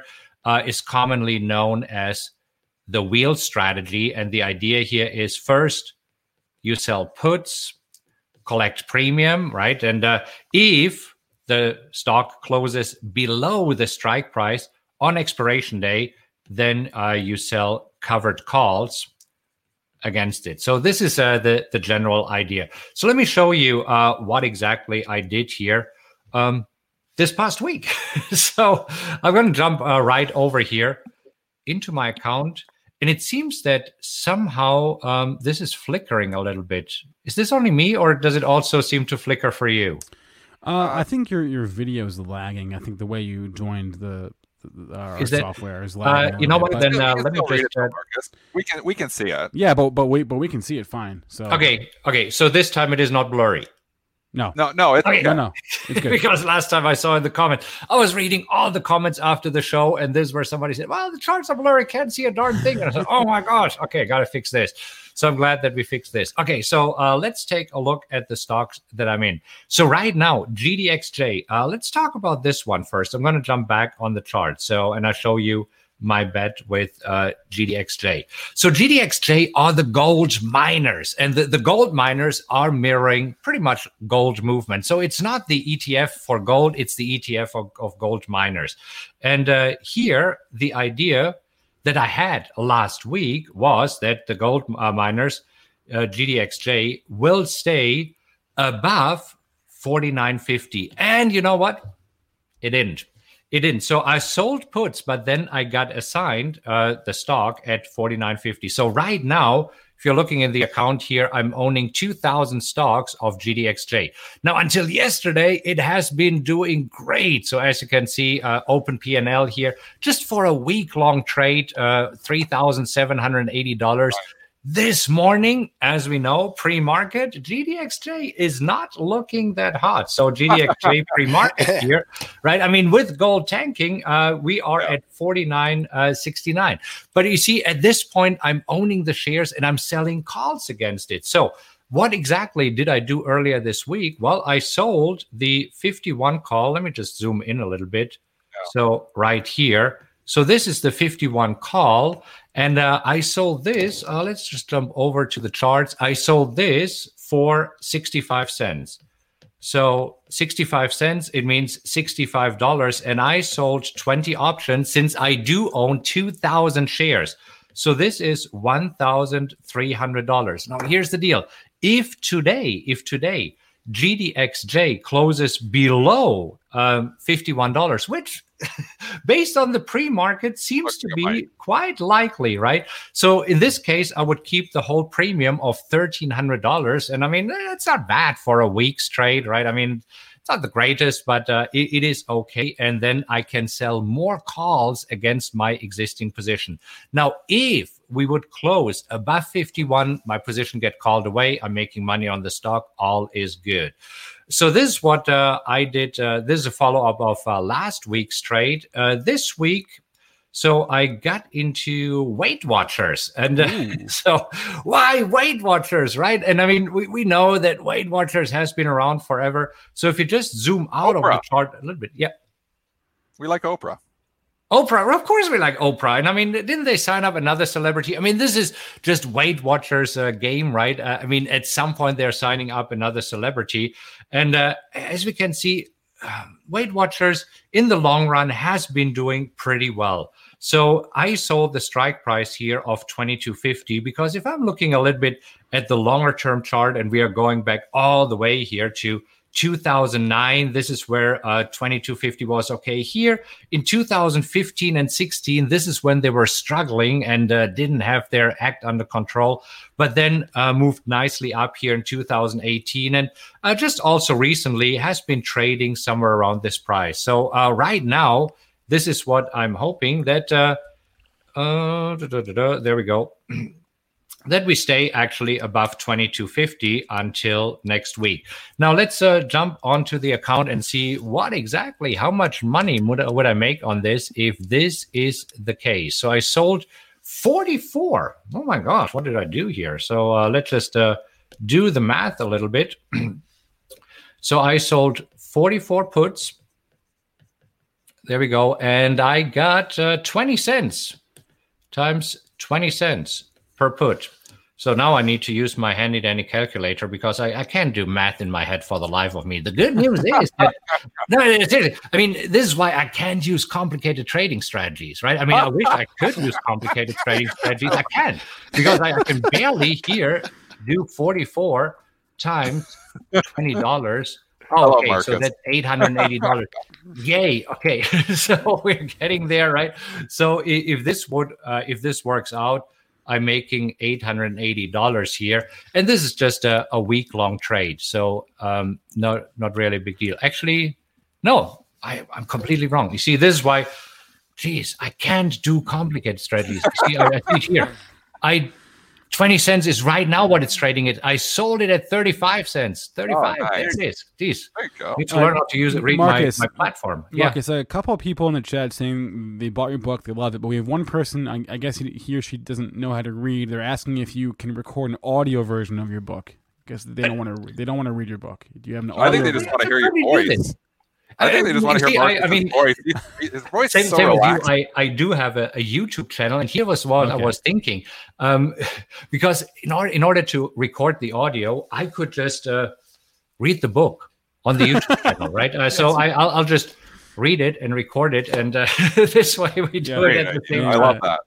uh, is commonly known as the wheel strategy. And the idea here is first, you sell puts, collect premium, right? And uh, if the stock closes below the strike price on expiration day, then uh, you sell covered calls against it. So this is uh, the the general idea. So let me show you uh, what exactly I did here um, this past week. [LAUGHS] so I'm going to jump uh, right over here into my account, and it seems that somehow um, this is flickering a little bit. Is this only me, or does it also seem to flicker for you? Uh, I think your your video is lagging. I think the way you joined the, the our Is that- software is Uh, lagging. a you know what? bit, Then uh, let me still just. it, Uh, Markus. We can we can see it. yeah, but but we but we can see it fine. So okay, okay. So this time it is not blurry. No, No, no, it's Okay. no, no, [LAUGHS] it's good. because last time I saw in the comment, I was reading all the comments after the show, and this is where somebody said, "Well, the charts are blurry, can't see a darn thing." And I said, "Oh my gosh, okay, got to fix this." So I'm glad that we fixed this. Okay, so uh, let's take a look at the stocks that I'm in. So right now, GDXJ. Uh, let's talk about this one first. I'm going to jump back on the chart. So, and I'll show you my bet with uh, GDXJ. So GDXJ are the gold miners, and the, the gold miners are mirroring pretty much gold movement. So it's not the ETF for gold; it's the ETF of, of gold miners. And uh, here, the idea that I had last week was that the gold uh, miners, uh, GDXJ, will stay above 49.50. And you know what? It didn't. It didn't. So I sold puts, but then I got assigned uh, the stock at 49.50. So right now, if you're looking in the account here, I'm owning 2,000 stocks of GDXJ. Now, until yesterday, it has been doing great. So as you can see, uh, open PNL here, just for a week long trade, uh, $3,780. This morning, as we know, pre market, GDXJ is not looking that hot. So, GDXJ [LAUGHS] pre market here, right? I mean, with gold tanking, uh, we are Yeah. at 49.69. But you see, at this point, I'm owning the shares and I'm selling calls against it. So, what exactly did I do earlier this week? Well, I sold the 51 call. Let me just zoom in a little bit. So, right here. So, this is the 51 call. And uh, I sold this. Uh, let's just jump over to the charts. I sold this for 65 cents. So 65 cents, it means $65. And I sold 20 options since I do own 2,000 shares. So this is $1,300. Now, here's the deal. If today, if today GDXJ closes below um, $51, which [LAUGHS] based on the pre-market seems to be quite likely right? So in this case i would keep the whole premium of $1300 and i mean that's not bad for a week's trade right? I mean it's not the greatest but uh, it, it is okay. And then i can sell more calls against my existing position. Now if we would close above 51 my position get called away. I'm making money on the stock. All is good so this is what uh, I did. Uh, this is a follow up of uh, last week's trade. Uh, this week, so I got into Weight Watchers, and uh, [LAUGHS] so why Weight Watchers, right? And I mean, we, we know that Weight Watchers has been around forever. So if you just zoom out Oprah. of the chart a little bit, yeah, we like Oprah. Oprah, Well, of course we like Oprah, and I mean, didn't they sign up another celebrity? I mean, this is just Weight Watchers' uh, game, right? Uh, I mean, at some point they're signing up another celebrity, and uh, as we can see, um, Weight Watchers in the long run has been doing pretty well. So I sold the strike price here of 2250 because if I'm looking a little bit at the longer term chart, and we are going back all the way here to 2009 this is where uh, 2250 was okay. Here in 2015 and 16 this is when they were struggling and uh, didn't have their act under control but then uh, moved nicely up here in 2018 and uh, just also recently has been trading somewhere around this price. So uh, right now this is what i'm hoping that uh, there we go [CLEARS THROAT] that we stay actually above 2250 until next week. Now let's uh, jump onto the account and see what exactly how much money would, would I make on this if this is the case. So I sold 44. Oh my gosh, what did I do here? So uh, let's just uh, do the math a little bit. [CLEARS THROAT] so I sold 44 puts. There we go. And I got uh, 20 cents times 20 cents per put. So now I need to use my handy dandy calculator because I, I can't do math in my head for the life of me. The good news is that, [LAUGHS] no, seriously, I mean, this is why I can't use complicated trading strategies, right? I mean, I wish I could use complicated [LAUGHS] trading strategies. I can't because I, I can barely here do 44 times $20. Oh, okay, so that's eight hundred and eighty dollars. Yay! Okay, [LAUGHS] so we're getting there, right? So if this would, uh, if this works out, I'm making $880 here. And this is just a, a week long trade. So um, not, not really a big deal. Actually, no, I, I'm completely wrong. You see, this is why, geez, I can't do complicated strategies. See, I, I see here, I 20 cents is right now what it's trading at. I sold it at 35 cents. 35. Oh, nice. There it is. Jeez. There you go. Need to learn how to use it, read Markus, my, my platform. Markus, yeah. a couple of people in the chat saying they bought your book, they love it, but we have one person, I, I guess he, or she doesn't know how to read. They're asking if you can record an audio version of your book. Because they don't want to. They don't want to read your book. Do you have an? I think they just want to hear your voice. I think they just want to hear Markus' I, I mean, voice. His voice same, is so same relaxed. I, I do have a, a, YouTube channel, and here was what okay. I was thinking. Um, [LAUGHS] because in order in order to record the audio, I could just uh, read the book on the YouTube [LAUGHS] channel, right? Uh, so I, I'll, I'll, just read it and record it, and uh, [LAUGHS] this way we do yeah, it at the same time. I love that.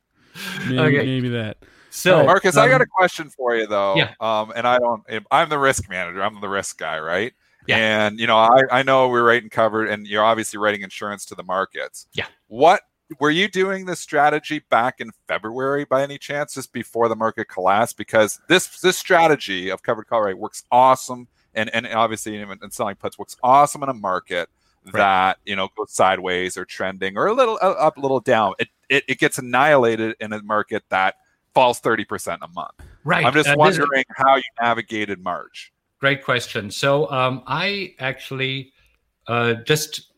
Maybe, okay. maybe that. So, Markus, um, I got a question for you though. Yeah. Um, and I don't. I'm the risk manager. I'm the risk guy, right? Yeah. And you know, I, I know we're writing covered and you're obviously writing insurance to the markets. Yeah. What were you doing this strategy back in February by any chance, just before the market collapsed? Because this this strategy of covered call rate works awesome, and and obviously even in selling puts works awesome in a market right. that you know goes sideways or trending or a little uh, up, a little down. It, it it gets annihilated in a market that falls thirty percent a month. Right. I'm just uh, wondering how you navigated March. Great question. So um, I actually uh, just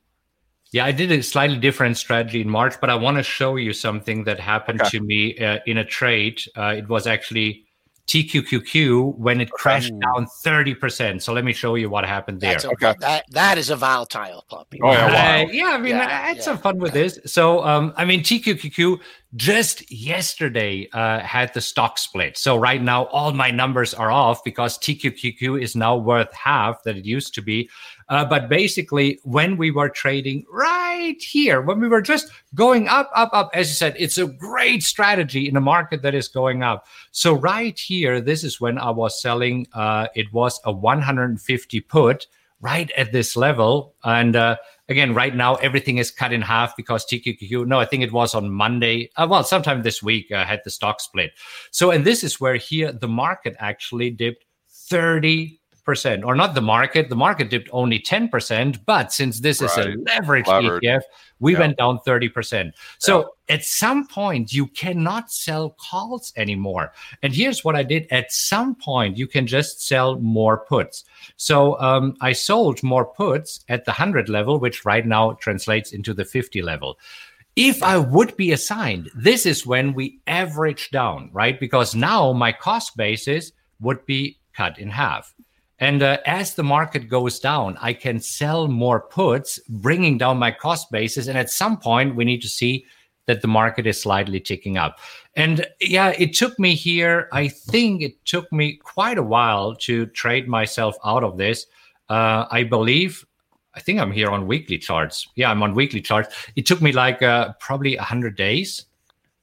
yeah, I did a slightly different strategy in March, but I want to show you something that happened okay. to me uh, in a trade. Uh, it was actually TQQQ when it crashed down 30%. So let me show you what happened there. A, okay. That, that is a volatile puppy. Oh, yeah, wow. uh, yeah I mean, yeah, I had yeah, some fun with this. So, um, I mean, TQQQ just yesterday uh, had the stock split. So right now, all my numbers are off because TQQQ is now worth half that it used to be. Uh, but basically, when we were trading right here, when we were just going up, up, up, as you said, it's a great strategy in a market that is going up. So right here, this is when I was selling. Uh, it was a 150 put right at this level, and uh, again, right now everything is cut in half because TQQQ. No, I think it was on Monday. Uh, well, sometime this week uh, had the stock split. So, and this is where here the market actually dipped 30 percent, or not the market. The market dipped only ten percent, but since this right. is a leveraged Levered. ETF, we yeah. went down thirty percent. So yeah. at some point, you cannot sell calls anymore. And here's what I did: at some point, you can just sell more puts. So um, I sold more puts at the hundred level, which right now translates into the fifty level if I would be assigned, this is when we average down, right? Because now my cost basis would be cut in half. And uh, as the market goes down, I can sell more puts, bringing down my cost basis. And at some point, we need to see that the market is slightly ticking up. And yeah, it took me here, I think it took me quite a while to trade myself out of this. Uh, I believe, I think I'm here on weekly charts. Yeah, I'm on weekly charts. It took me like uh, probably 100 days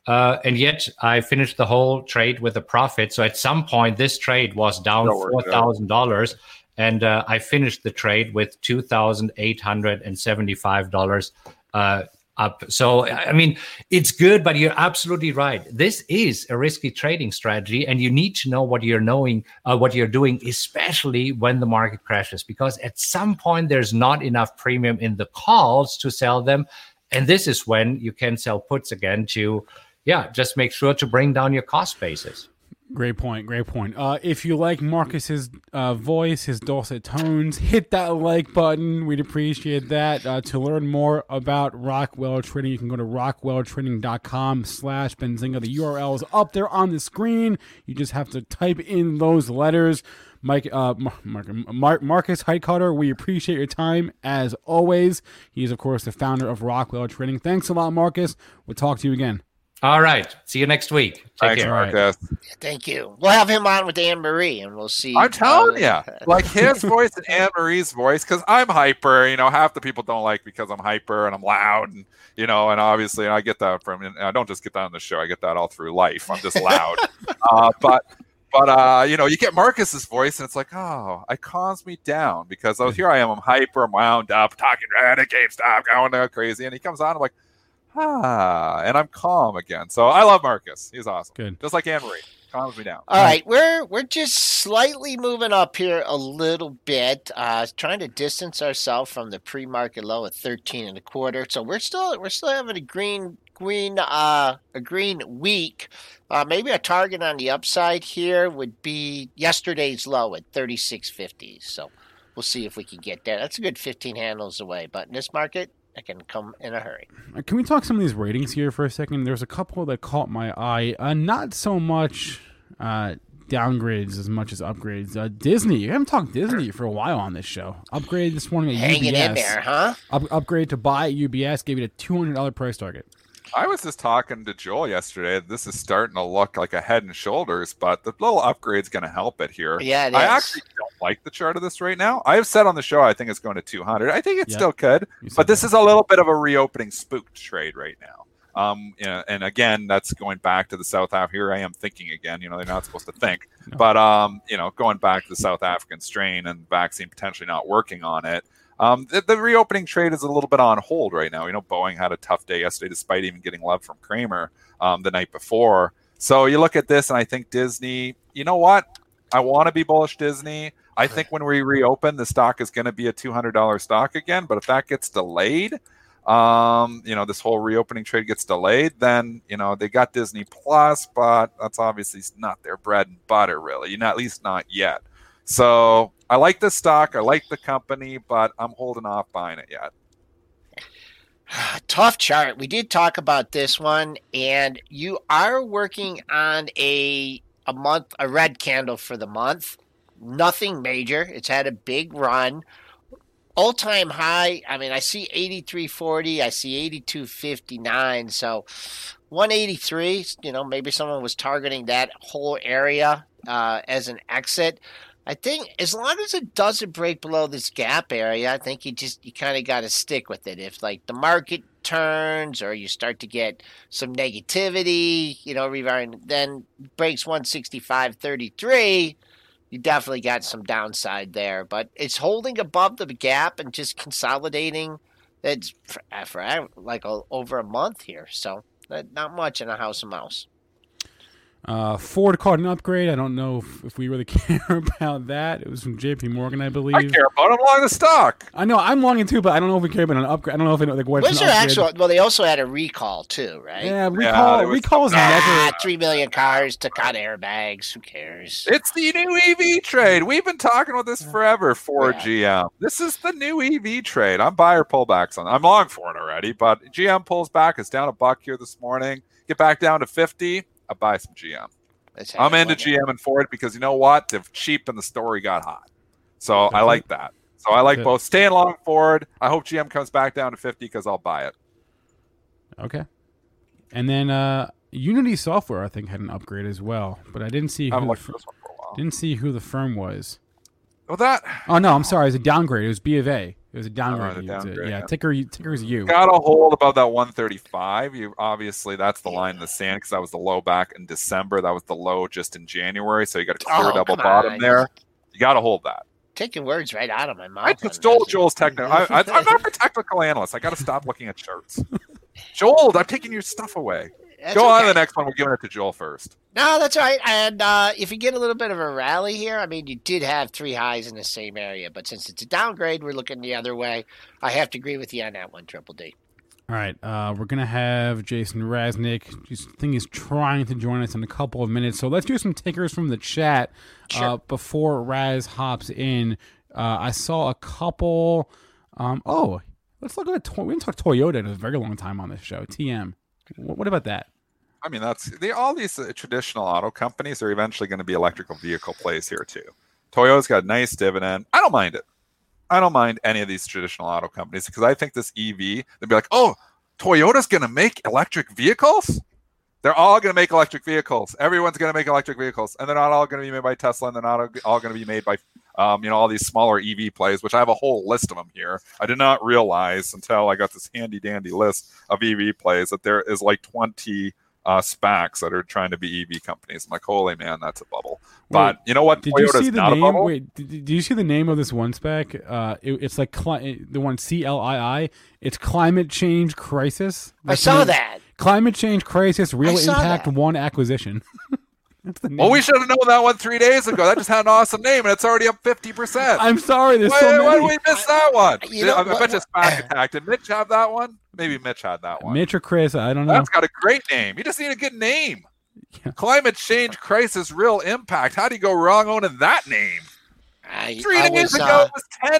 uh, and yet I finished the whole trade with a profit. So at some point, this trade was down four thousand dollars, and uh, I finished the trade with two thousand eight hundred and seventy-five dollars uh, up. So I mean, it's good, but you're absolutely right. This is a risky trading strategy, and you need to know what you're knowing, uh, what you're doing, especially when the market crashes, because at some point there's not enough premium in the calls to sell them, and this is when you can sell puts again to yeah, just make sure to bring down your cost basis. Great point. Great point. Uh, if you like Markus's uh, voice, his dulcet tones, hit that like button. We'd appreciate that. Uh, to learn more about Rockwell Trading, you can go to rockwelltrading.com slash Benzinga. The URL is up there on the screen. You just have to type in those letters. Mike, uh, Mark, Markus Heitkoetter, we appreciate your time as always. He is, of course, the founder of Rockwell Trading. Thanks a lot, Markus. We'll talk to you again. All right. See you next week. Take Thanks, care. Markus. Thank you. We'll have him on with Anne Marie, and we'll see. I'm telling you, [LAUGHS] like his voice and Anne Marie's voice, because I'm hyper. You know, half the people don't like because I'm hyper and I'm loud, and you know, and obviously, and I get that from. And I don't just get that on the show. I get that all through life. I'm just loud. [LAUGHS] uh, but but uh, you know, you get Markus's voice, and it's like, oh, it calms me down because oh, here I am, I'm hyper, I'm wound up, talking Reddit GameStop, going crazy, and he comes on, I'm like ah, and I'm calm again. So I love Markus. He's awesome. Good. Just like Anne Marie. Calms me down. All right, we're we're just slightly moving up here a little bit, uh, trying to distance ourselves from the pre-market low at 13 and a quarter. So we're still we're still having a green green uh, a green week. Uh, maybe a target on the upside here would be yesterday's low at 36.50. So we'll see if we can get there. That's a good 15 handles away. But in this market, I can come in a hurry. Can we talk some of these ratings here for a second? There's a couple that caught my eye. Uh, not so much uh, downgrades as much as upgrades. Uh, Disney, you haven't talked Disney for a while on this show. Upgrade this morning at Hanging UBS. in there, huh? Up, upgrade to buy at UBS gave it a two hundred dollar price target. I was just talking to Joel yesterday. This is starting to look like a head and shoulders, but the little upgrade's going to help it here. Yeah, it I is. actually don't like the chart of this right now. I have said on the show I think it's going to 200. I think it still could, but this is a little bit of a reopening spooked trade right now. Um, you know, and again, that's going back to the South Africa. Here I am thinking again. You know, they're not supposed to think, [LAUGHS] no. but um, you know, going back to the South African strain and vaccine potentially not working on it. Um, the, the, reopening trade is a little bit on hold right now. You know, Boeing had a tough day yesterday, despite even getting love from Cramer um, the night before. So you look at this, and I think Disney. You know what? I want to be bullish Disney. I think when we reopen, the stock is going to be a two hundred dollar stock again. But if that gets delayed, um, you know, this whole reopening trade gets delayed, then you know they got Disney Plus, but that's obviously not their bread and butter, really. You know, at least not yet. So I like the stock, I like the company, but I'm holding off buying it yet. [SIGHS] Tough chart. We did talk about this one, and you are working on a a month, a red candle for the month. Nothing major. It's had a big run. All time high. I mean, I see 83.40. I see 82.59. So 183. You know, maybe someone was targeting that whole area uh, as an exit. I think as long as it doesn't break below this gap area, I think you just you kind of got to stick with it. If like the market turns or you start to get some negativity, you know, then breaks 165.33, you definitely got some downside there. But it's holding above the gap and just consolidating. It's for, for like a, over a month here, so not much in a house of mouse. Uh, Ford caught an upgrade. I don't know if, if, we really [LAUGHS] care about that. It was from J.P. Morgan, I believe. I care about. I'm long the stock. I know I'm longing too, but I don't know if we care about an upgrade. I don't know if it, like what's What's their actual? Well, they also had a recall too, right? Yeah, recall. Yeah, recall is ah, never three million cars took out airbags. Who cares? It's the new EV trade. We've been talking about this forever for yeah. GM. This is the new EV trade. I'm buyer pullbacks on. I'm long for it already, but GM pulls back. It's down a buck here this morning. Get back down to fifty. I buy some GM. I'm into GM and Ford because you know what? They're cheap and the story got hot. So I like that. So I like Good. both. Staying long Ford. I hope GM comes back down to 50 because I'll buy it. Okay. And then uh, Unity Software, I think, had an upgrade as well, but I didn't see who, the, didn't see who the firm was. Oh, that. Oh no, I'm sorry. It was a downgrade. It was B of A. It was a downgrade. Oh, downgrade yeah, yeah, ticker ticker's you. Got a hold above that 135. You obviously that's the line in the sand because that was the low back in December. That was the low just in January. So you got a clear oh, double bottom on. there. You got to hold that. Taking words right out of my mouth. I took Joel, Joel's technical. [LAUGHS] I, am not a technical analyst. I got to stop looking at charts. [LAUGHS] Joel, I'm taking your stuff away. That's Go okay. on to the next one. We're giving it to Joel first. No, that's right. And uh, if you get a little bit of a rally here, I mean, you did have three highs in the same area, but since it's a downgrade, we're looking the other way. I have to agree with you on that one, Triple D. All right, uh, we're gonna have Jason Raznick. I think he's trying to join us in a couple of minutes. So let's do some takers from the chat uh, sure. uh, before Raz hops in. Uh, I saw a couple. Um, oh, let's look at the. We didn't talk Toyota in a very long time on this show. TM. What about that? I mean, that's they, all these uh, traditional auto companies are eventually going to be electrical vehicle plays here too. Toyota's got a nice dividend. I don't mind it. I don't mind any of these traditional auto companies because I think this EV, they'd be like, oh, Toyota's going to make electric vehicles? They're all going to make electric vehicles. Everyone's going to make electric vehicles, and they're not all going to be made by Tesla, and they're not all going to be made by, um, you know, all these smaller EV plays. Which I have a whole list of them here. I did not realize until I got this handy dandy list of EV plays that there is like twenty uh, SPACs that are trying to be EV companies. I'm like, holy man, that's a bubble. But Wait, you know what? Did Toyota's you see the name? Wait, did, did, you see the name of this one SPAC? Uh, it, it's like cli- the one C L I I. It's climate change crisis. That's I saw that. Climate change crisis, real impact, that. one acquisition. [LAUGHS] well, we should have known that one three days ago. That just had an awesome name, and it's already up fifty percent. I'm sorry, there's why, so many. Why did we miss that one? You know, I, I bet you SPAC attack. Did Mitch have that one? Maybe Mitch had that one. Mitch or Chris, I don't know. That's got a great name. You just need a good name. Yeah. Climate change crisis, real impact. How do you go wrong owning that name? I, Three I days was, ago uh, it was ten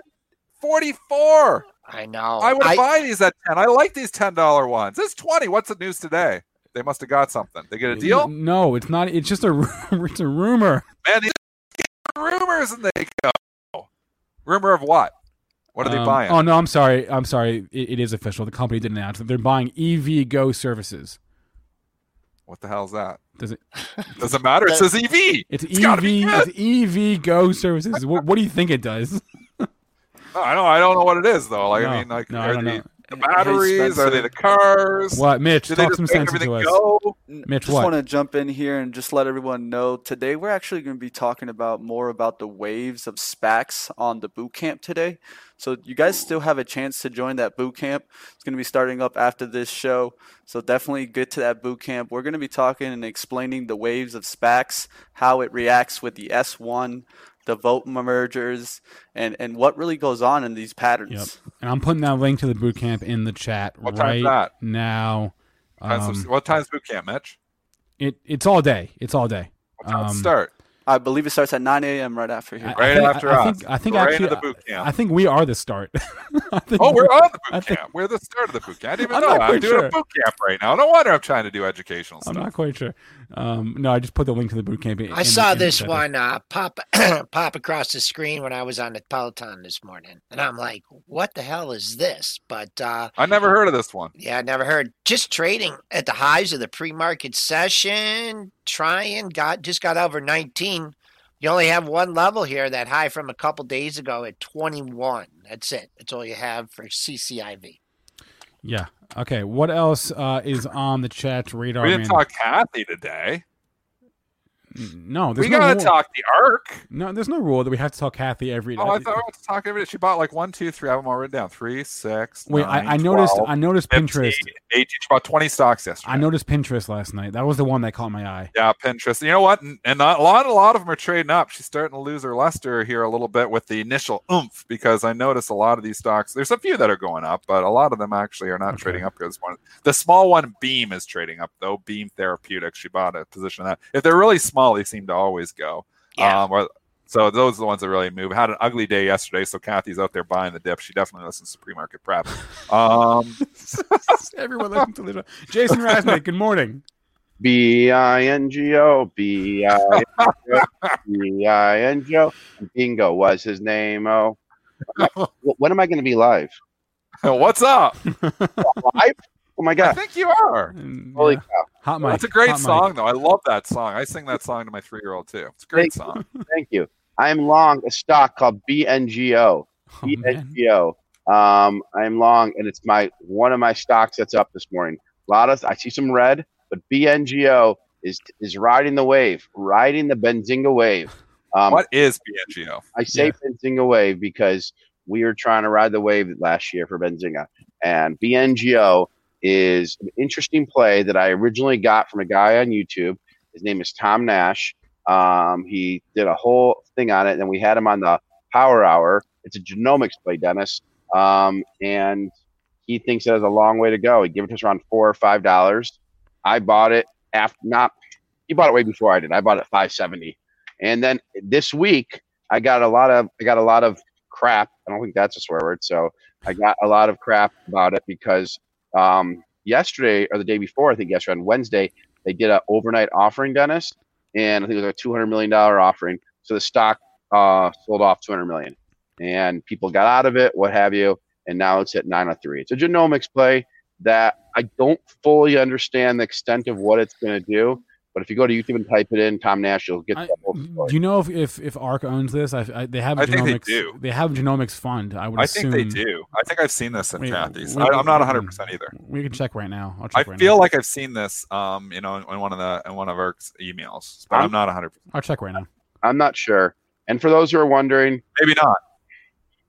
forty four. I know. I would I, buy these at ten. I like these ten dollar ones. It's twenty. What's the news today? They must have got something. They get a deal? No, it's not. It's just a [LAUGHS] rumor. It's a rumor. Man, these [LAUGHS] rumors and they go. Rumor of what? What are um, they buying? Oh no, I'm sorry. I'm sorry. It, it is official. The company didn't announce it. They're buying EVgo services. What the hell is that? Does it? [LAUGHS] Doesn't matter. It says EV. It's, it's EV. It's EVgo services. what, what do you think it does? I don't. I don't know what it is though. Like no, I mean, like no, I don't know the [LAUGHS] batteries? Hey, are they the cars? What, Mitch? Did talk some sense to us. Go? Mitch, just want to jump in here and just let everyone know today we're actually going to be talking about more about the waves of SPACs on the boot camp today. So you guys still have a chance to join that boot camp. It's going to be starting up after this show. So definitely get to that boot camp. We're going to be talking and explaining the waves of SPACs, how it reacts with the S1 the vote mergers, and and what really goes on in these patterns. Yep. And I'm putting that link to the boot camp in the chat what right now. Um, what time's boot camp, Mitch? It it's all day. It's all day. What time um, start? I believe it starts at 9 a.m. right after here. Right I think, after I, us. I think, I think right actually, the boot camp. I think we are the start. [LAUGHS] oh, we're on the boot camp. We're the start of the boot camp. I [LAUGHS] didn't even I'm know. I'm doing sure. a boot camp right now. No wonder I'm trying to do educational stuff. I'm not quite sure. Um, no, I just put the link to the boot camp. In, I saw in this chat. one uh, pop [CLEARS THROAT] pop across the screen when I was on the Peloton this morning, and I'm like, "What the hell is this?" But uh, I never heard of this one. yeah, I never heard. Just trading at the highs of the pre-market session, trying got just got over 19. You only have one level here, that high from a couple days ago at 21. That's it. That's all you have for CCIV. Yeah. Okay. What else uh, is on the chat radar? we didn't man? talk Cathie today. No, we no gotta rule. talk the ARK. No, there's no rule that we have to talk Cathie every. Oh, I thought we were talk every day. She bought like one, two, three. I have them all written down. Three, six. Wait, nine, I, I noticed. I noticed 15, Pinterest. 18. She bought 20 stocks yesterday. I noticed Pinterest last night. That was the one that caught my eye. Yeah, Pinterest. You know what? And, and not, a lot, a lot of them are trading up. She's starting to lose her luster here a little bit with the initial oomph because I noticed a lot of these stocks. There's a few that are going up, but a lot of them actually are not Okay. trading up here this morning. The small one, Beam, is trading up though. Beam Therapeutics. She bought a position that. If they're really small, they seem to always go. Yeah. Um, or, so those are the ones that really move. Had an ugly day yesterday, so Kathy's out there buying the dip. She definitely listens to pre-market prep. [LAUGHS] Um, [LAUGHS] Everyone listen to the. [LAUGHS] Jason Raznick. Good morning. B I N G O B I N G O B I N G O. Bingo was his name. Oh, when am I going to be live? what's up? Live? Oh my god! I think you are. And, Holy yeah, cow! hot mic. That's a great hot mic. song, though. I love that song. I sing that song to my three-year-old too. It's a great song. Thank you. [LAUGHS] I'm long a stock called BNGO. Oh, BNGO. Um, I am long, and it's my one of my stocks that's up this morning. A lot of I see some red, but BNGO is is riding the wave, riding the Benzinga wave. [LAUGHS] Um, what is BNGO? I say Yeah. Benzinga wave because we were trying to ride the wave last year for Benzinga, and BNGO is an interesting play that I originally got from a guy on YouTube. His name is Tom Nash. Um, he did a whole thing on it, and we had him on the Power Hour. It's a genomics play, Dennis, um, and he thinks it has a long way to go. He gave it to us around four or five dollars. I bought it after not. He bought it way before I did. I bought it five seventy, and then this week I got a lot of I got a lot of crap. I don't think that's a swear word. So I got a lot of crap about it because um, yesterday or the day before, I think yesterday on Wednesday, they did an overnight offering, Dennis, and I think it was a two hundred million dollar offering. So the stock uh, sold off two hundred million, and people got out of it, what have you, and now it's at nine hundred three. It's a genomics play that I don't fully understand the extent of what it's going to do. But if you go to YouTube and type it in, Tom Nash, you'll get I- the whole do you know if if, if ARK owns this? I, I, they have a I think they genomics. do. have a genomics fund. I would I assume. think they do. I think I've seen this in Wait, Cathie's. wait, I, I'm not 100 percent either. We can check right now. I'll I right feel now. like I've seen this, um, you know, in, in one of the in one of our emails, but I'm, I'm- not 100. percent I'll check right now. I'm not sure. And for those who are wondering, Maybe not.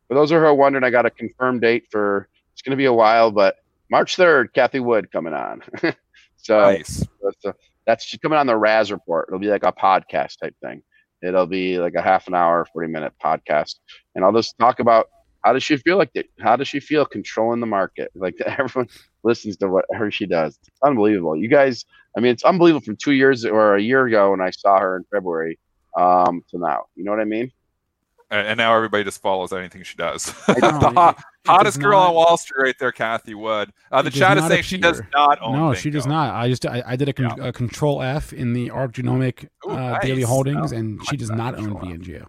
for those who are wondering, I got a confirmed date for it's going to be a while, but March 3rd, Cathie Wood coming on. [LAUGHS] so Nice. that's, uh, that's she's coming on the Raz report. It'll be like a podcast type thing. It'll be like a half an hour, 40 minute podcast. And I'll just talk about how does she feel like it? How does she feel controlling the market? [LAUGHS] Like everyone listens to whatever she does. It's unbelievable. You guys, I mean, it's unbelievable from two years or a year ago when I saw her in February um, to now. You know what I mean? And, now everybody just follows anything she does. know, [LAUGHS] the it- hot, it hottest girl not- on Wall Street, right there, Cathie Wood. Uh, the chat is saying she does not own. No, she does not. I just I, I did a, con- a control F in the ARK genomic Ooh, uh, daily holdings, Oh, and she does not own BNGO.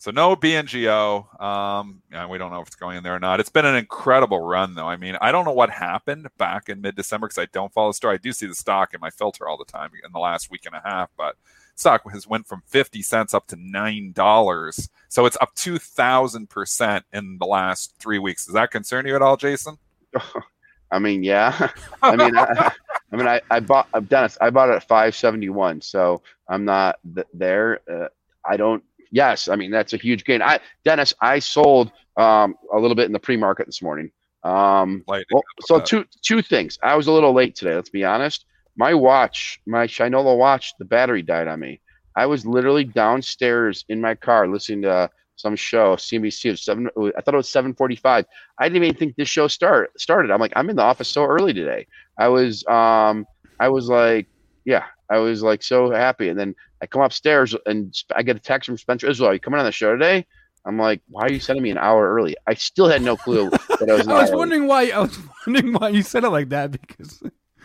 So no BNGO. Um, yeah, we don't know if it's going in there or not. It's been an incredible run, though. I mean, I don't know what happened back in mid-December because I don't follow the story. I do see the stock in my filter all the time in the last week and a half, but stock has went from 50 cents up to nine dollars. So it's up two thousand percent in the last three weeks. Does that concern you at all, Jason? [LAUGHS] I mean, yeah. [LAUGHS] I mean, I, I mean, I, I bought uh, Dennis. I bought it at five seventy one, so I'm not th- there. Uh, I don't. Yes, I mean that's a huge gain. I Dennis, I sold um, a little bit in the pre market this morning. Um, well, so two two things. I was a little late today. Let's be honest. My watch, my Shinola watch, the battery died on me. I was literally downstairs in my car listening to some show, CNBC. Seven. I thought it was seven forty-five. I didn't even think this show start started. I'm like, I'm in the office so early today. I was, um, I was like, yeah, I was like so happy. And then I come upstairs and I get a text from Spencer Israel. Are you coming on the show today? I'm like, why are you sending me an hour early? I still had no clue that I was. [LAUGHS] I was early. wondering why. I was [LAUGHS] wondering why you said it like that because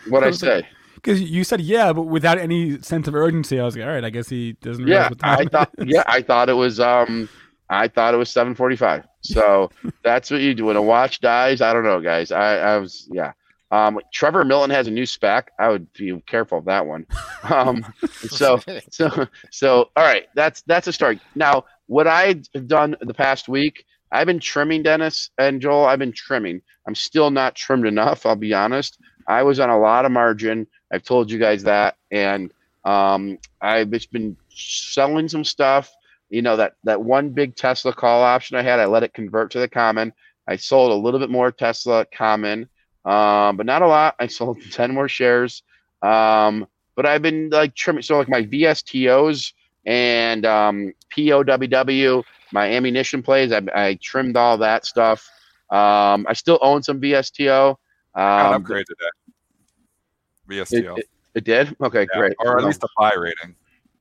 what I [LAUGHS] I was like- say. Because you said yeah, but without any sense of urgency, I was like, all right, I guess he doesn't. Yeah, what time I thought. is. Yeah, I thought it was. Um, I thought it was seven forty-five. So [LAUGHS] that's what you do when a watch dies. I don't know, guys. I, I was yeah. Um, Trevor Milton has a new spec. I would be careful of that one. [LAUGHS] Um, so [LAUGHS] so so all right. That's that's a start. Now, what I've done the past week, I've been trimming Dennis and Joel. I've been trimming. I'm still not trimmed enough. I'll be honest. I was on a lot of margin. I've told you guys that, and um, I've just been selling some stuff. You know that that one big Tesla call option I had, I let it convert to the common. I sold a little bit more Tesla common, um, but not a lot. I [LAUGHS] sold ten more shares. Um, but I've been like trimming. So like my VSTOs and um, POWW, my ammunition plays, I, I trimmed all that stuff. Um, I still own some VSTO. Um, upgrade today. It, it, it did? Okay, Yeah, great. Or at Well, least a buy rating.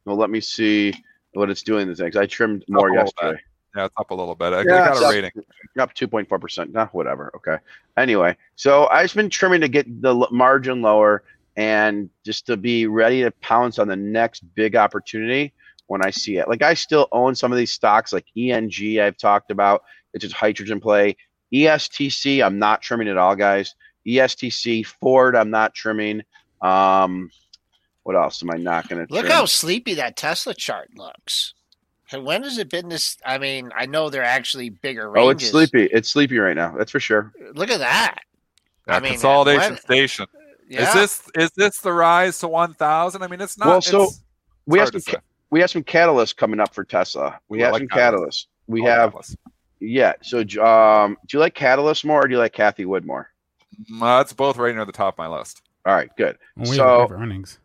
well, let me see what it's doing this because I trimmed more yesterday. Yeah, it's up a little bit. I, I Yeah, got a up- rating. Up 2.4%. Nah, whatever. Okay. Anyway, so I've just been trimming to get the margin lower and just to be ready to pounce on the next big opportunity when I see it. Like I still own some of these stocks like ENG I've talked about. It's just hydrogen play. ESTC, I'm not trimming at all, guys. ESTC, Ford, I'm not trimming. Um, what else am I not going to Look trim? how sleepy that Tesla chart looks. And when has it been this? I mean, I know they're actually bigger ranges. oh, it's sleepy. It's sleepy right now. That's for sure. Look at that. Yeah, I mean, consolidation when- station. Yeah. Is this is this the rise to one thousand? I mean, it's not. Well, so it's- We have some we have some catalysts coming up for Tesla. We I have like some catalysts. catalysts. We Oh, have Atlas. yeah. So um, do you like Catalyst more or do you like Cathie Wood more? Mm, uh, both right near the top of my list. All right, good. Well, we So- have earnings.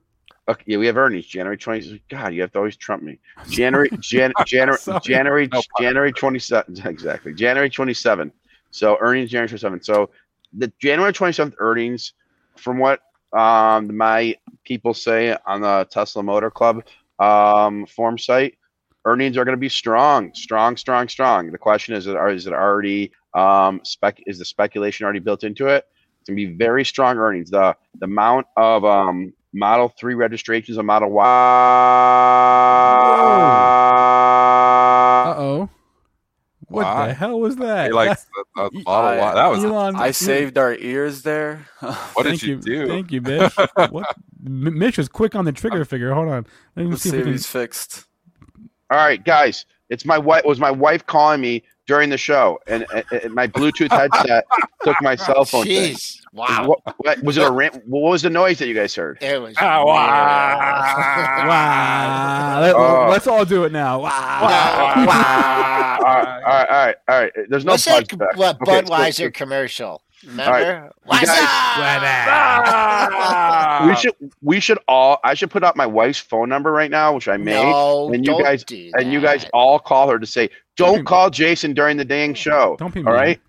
Okay, yeah, we have earnings January twenty. God, you have to always trump me. [LAUGHS] January, Jan, [LAUGHS] January, January, No. January twenty seven. [LAUGHS] Exactly, January twenty seven. So earnings January twenty seven. So the January twenty seventh earnings, from what um my people say on the Tesla Motor Club um form site, earnings are going to be strong, strong, strong, strong. The question is, are is it already um spec? Is the speculation already built into it? It's going to be very strong earnings. The the amount of um Model Three registrations of Model Uh Y. oh. What Why? the hell was that? He likes [LAUGHS] the, the Model Y. That was. Elon, I saved our ears there. [LAUGHS] What did thank you do? Thank you, Mitch. [LAUGHS] what? Mitch was quick on the trigger figure. Hold on. Let me the see if we can. fixed. All right, guys. It's my wife. Was my wife calling me during the show, and, and, and my Bluetooth headset [LAUGHS] took my cell phone. thing. Jeez. Wow. What, what- was it a rant? What was the noise that you guys heard? It was. Ah, weird. Wow. Let, Oh. us all do it now. Wow. all right, all right, all right, all right. There's no What's that plugs back. what, Okay, so- Budweiser commercial? Remember? right. What's guys- up? we should we should all I should put out my wife's phone number right now, which I made. No, and you don't guys- do and you guys all call her to say, Don't "Don't be- call Jason during the dang show." Don't be All mean. right.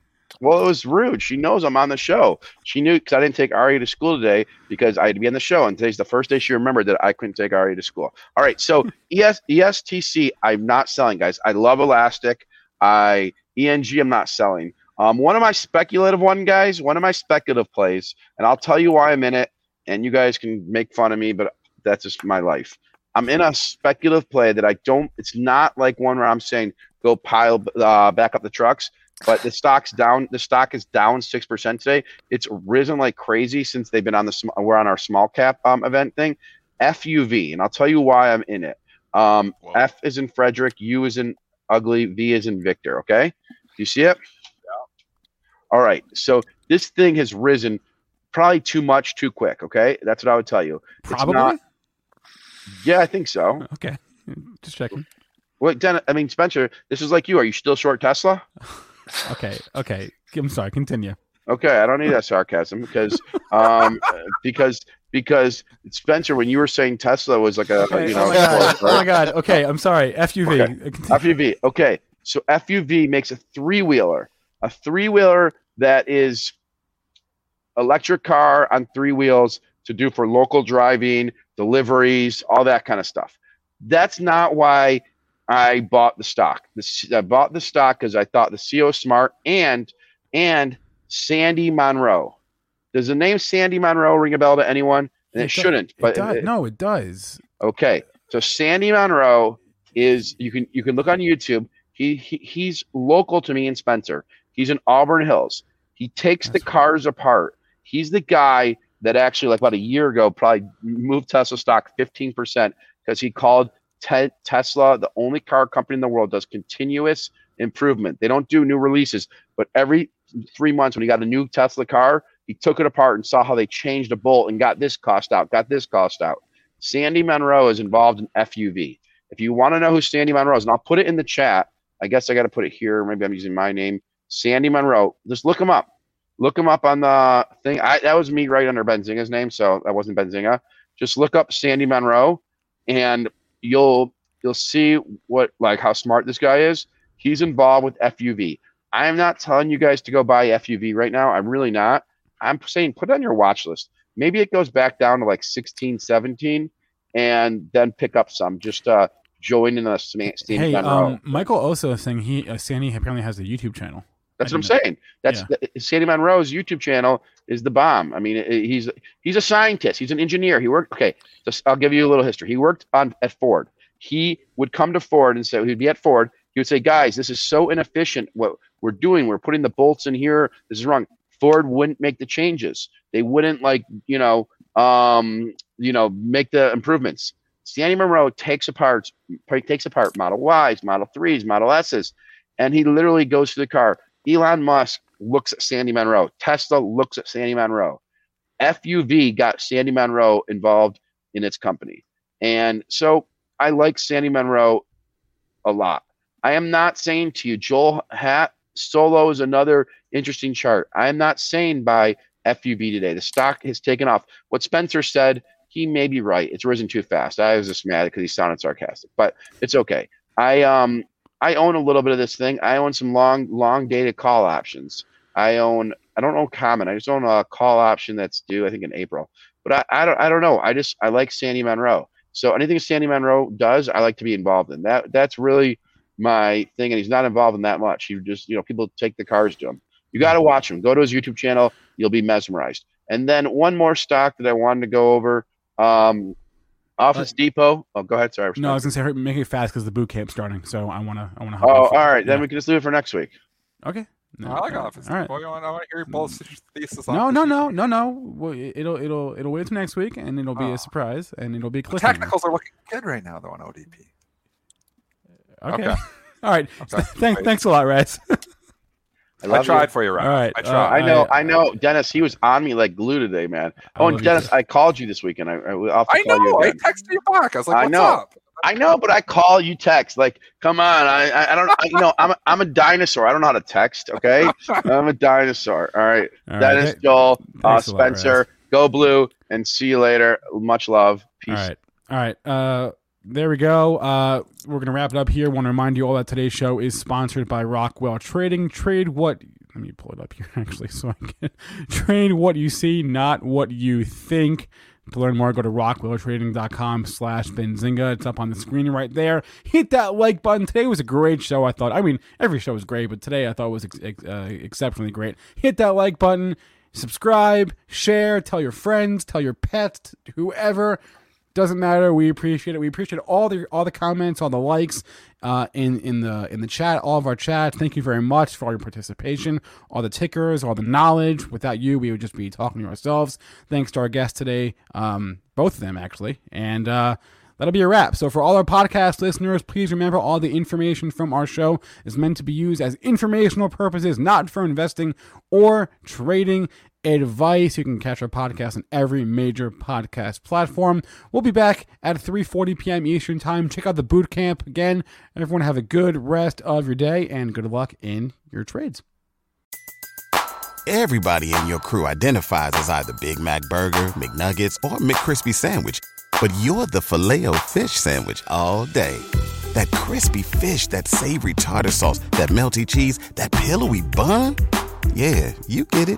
Well, it was rude. She knows I'm on the show. She knew because I didn't take Ari to school today because I had to be on the show, and today's the first day she remembered that I couldn't take Ari to school. All right, so [LAUGHS] ES, ESTC, I'm not selling, guys. I love Elastic. I ENG, I'm not selling. Um, one of my speculative one guys, one of my speculative plays, and I'll tell you why I'm in it, and you guys can make fun of me, but that's just my life. I'm in a speculative play that I don't. It's not like one where I'm saying go pile uh, back up the trucks but the stock's down. The stock is down six percent today. It's risen like crazy since they've been on the. sm- We're on our small cap um, event thing. FUV, and I'll tell you why I'm in it. Um, F is in Frederick, U is in ugly, V is in Victor. Okay, do you see it? All right. So this thing has risen probably too much, too quick. Okay, that's what I would tell you. Probably. not- Yeah, I think so. okay. Just checking. Wait, Den- I mean Spencer, this is like you. Are you still short Tesla? [LAUGHS] Okay. Okay. I'm sorry. Continue. Okay, I don't need that sarcasm because um [LAUGHS] because because Spencer, when you were saying Tesla was like a Okay. you oh, know my god. short, oh my god. Okay. I'm sorry. FUV. FUV. Okay, so FUV makes a three wheeler, a three wheeler that is electric car on three wheels to do for local driving, deliveries, all that kind of stuff. That's not why I bought the stock. The, I bought the stock because I thought the CEO smart and and Sandy Munro. Does the name Sandy Munro ring a bell to anyone? and it, do- shouldn't. But it does. it- no, it does. Okay, so Sandy Munro is you can you can look on YouTube. He, he he's local to me in Spencer. He's in Auburn Hills. He takes the That's right. cars apart. He's the guy that actually, like about a year ago, probably moved Tesla stock fifteen percent because he called te- Tesla the only car company in the world does continuous improvement. They don't do new releases, but every three months when he got a new Tesla car, he took it apart and saw how they changed a bolt and got this cost out, got this cost out. Sandy Munro is involved in FUV. If you want to know who Sandy Munro is, and I'll put it in the chat. I guess I got to put it here. Maybe I'm using my name, Sandy Munro. Just look him up. Look him up on the thing. I, that was me right under Benzinga's name, so that wasn't Benzinga. Just look up Sandy Munro, and you'll you'll see what like how smart this guy is. He's involved with FUV. I am not telling you guys to go buy FUV right now. I'm really not. I'm saying put it on your watch list. Maybe it goes back down to like 16, 17, and then pick up some. Just uh, join in the Sandy Hey, Munro. um, Michael also is saying he uh, Sandy apparently has a YouTube channel. That's what I'm didn't saying. That's the, Sandy Munro's YouTube channel is the bomb. I mean, i- he's he's a scientist. He's an engineer. He worked. Okay, so I'll give you a little history. He worked on at Ford. He would come to Ford and say he'd be at Ford. He would say, "Guys, this is so inefficient. What we're doing, we're putting the bolts in here. This is wrong." Ford wouldn't make the changes. They wouldn't like you know um, you know make the improvements. Sandy Munro takes apart takes apart Model Ys, Model Threes, Model S's, and he literally goes to the car. Elon Musk looks at Sandy Munro. Tesla looks at Sandy Munro. FUV got Sandy Munro involved in its company. And so I like Sandy Munro a lot. I am not saying to you, Joel Hat Solo is another interesting chart. I am not saying by FUV today. The stock has taken off. What Spencer said, he may be right. It's risen too fast. I was just mad because he sounded sarcastic, but it's okay. I um I own a little bit of this thing. I own some long long dated call options. I own I don't own common. I just own a call option that's due I think in April. But I, I don't I don't know. I just I like Sandy Munro. So anything Sandy Munro does, I like to be involved in. That that's really my thing. And he's not involved in that much. He just you know people take the cars to him. You got to watch him. Go to his YouTube channel. You'll be mesmerized. And then one more stock that I wanted to go over. Um, Office Depot. Oh, go ahead. Sorry. No, I was gonna say make it fast because the boot camp's starting. So I wanna I wanna. Oh, all right. Then we can just leave it for next week. Okay. No, I like all right. Office All right. Depot. I want, I want to hear mm. your bold thesis on No, no, no, no, no. Well, it'll it'll it'll wait till next week, and it'll be Oh. a surprise, and it'll be a The cliffhanger. technicals are looking good right now, though, on ODP. Okay. Okay. [LAUGHS] All right. [LAUGHS] Thanks. Thanks a lot, Raz. [LAUGHS] I, I love tried you. for you, Ryan. All right, I uh. I know. I- I, know. Dennis, he was on me like glue today, man. Oh, and Dennis. I called you this weekend. I, I, I'll have to I call you know. I texted you back. I was like, I "What's know. up?" I know, but I call you text. Like, come on. I I, I don't. I, you know, I'm a, I'm a dinosaur. I don't know how to text. Okay, [LAUGHS] I'm a dinosaur. All right. All right. Dennis, Th- Joel, uh, thanks lot, Spencer, go blue, and see you later. Much love. Peace. All right. All right. Uh, there we go. Uh, we're gonna wrap it up here. Want to remind you all that today's show is sponsored by Rockwell Trading. Trade what? Let me pull it up here [LAUGHS] actually, so I can [LAUGHS] trade what you see, not what you think. To learn more, go to rockwelltrading.com slash Benzinga. It's up on the screen right there. Hit that like button. Today was a great show, I thought. I mean, every show was great, but today I thought was ex- uh, exceptionally great. Hit that like button, subscribe, share, tell your friends, tell your pets, whoever. Doesn't matter. We appreciate it. We appreciate all the all the comments, all the likes uh, in in the in the chat, all of our chat. Thank you very much for all your participation, all the tickers, all the knowledge. Without you, we would just be talking to ourselves. Thanks to our guests today, um, both of them actually, and uh, that'll be a wrap. So for all our podcast listeners, please remember all the information from our show is meant to be used as informational purposes, not for investing or trading advice. You can catch our podcast on every major podcast platform. We'll be back at 3:40 p.m. Eastern Time. Check out the boot camp again. Everyone have a good rest of your day and good luck in your trades. Everybody in your crew identifies as either Big Mac Burger, McNuggets, or McCrispy Sandwich. But you're the filet fish Sandwich all day. That crispy fish, that savory tartar sauce, that melty cheese, that pillowy bun. Yeah, you get it.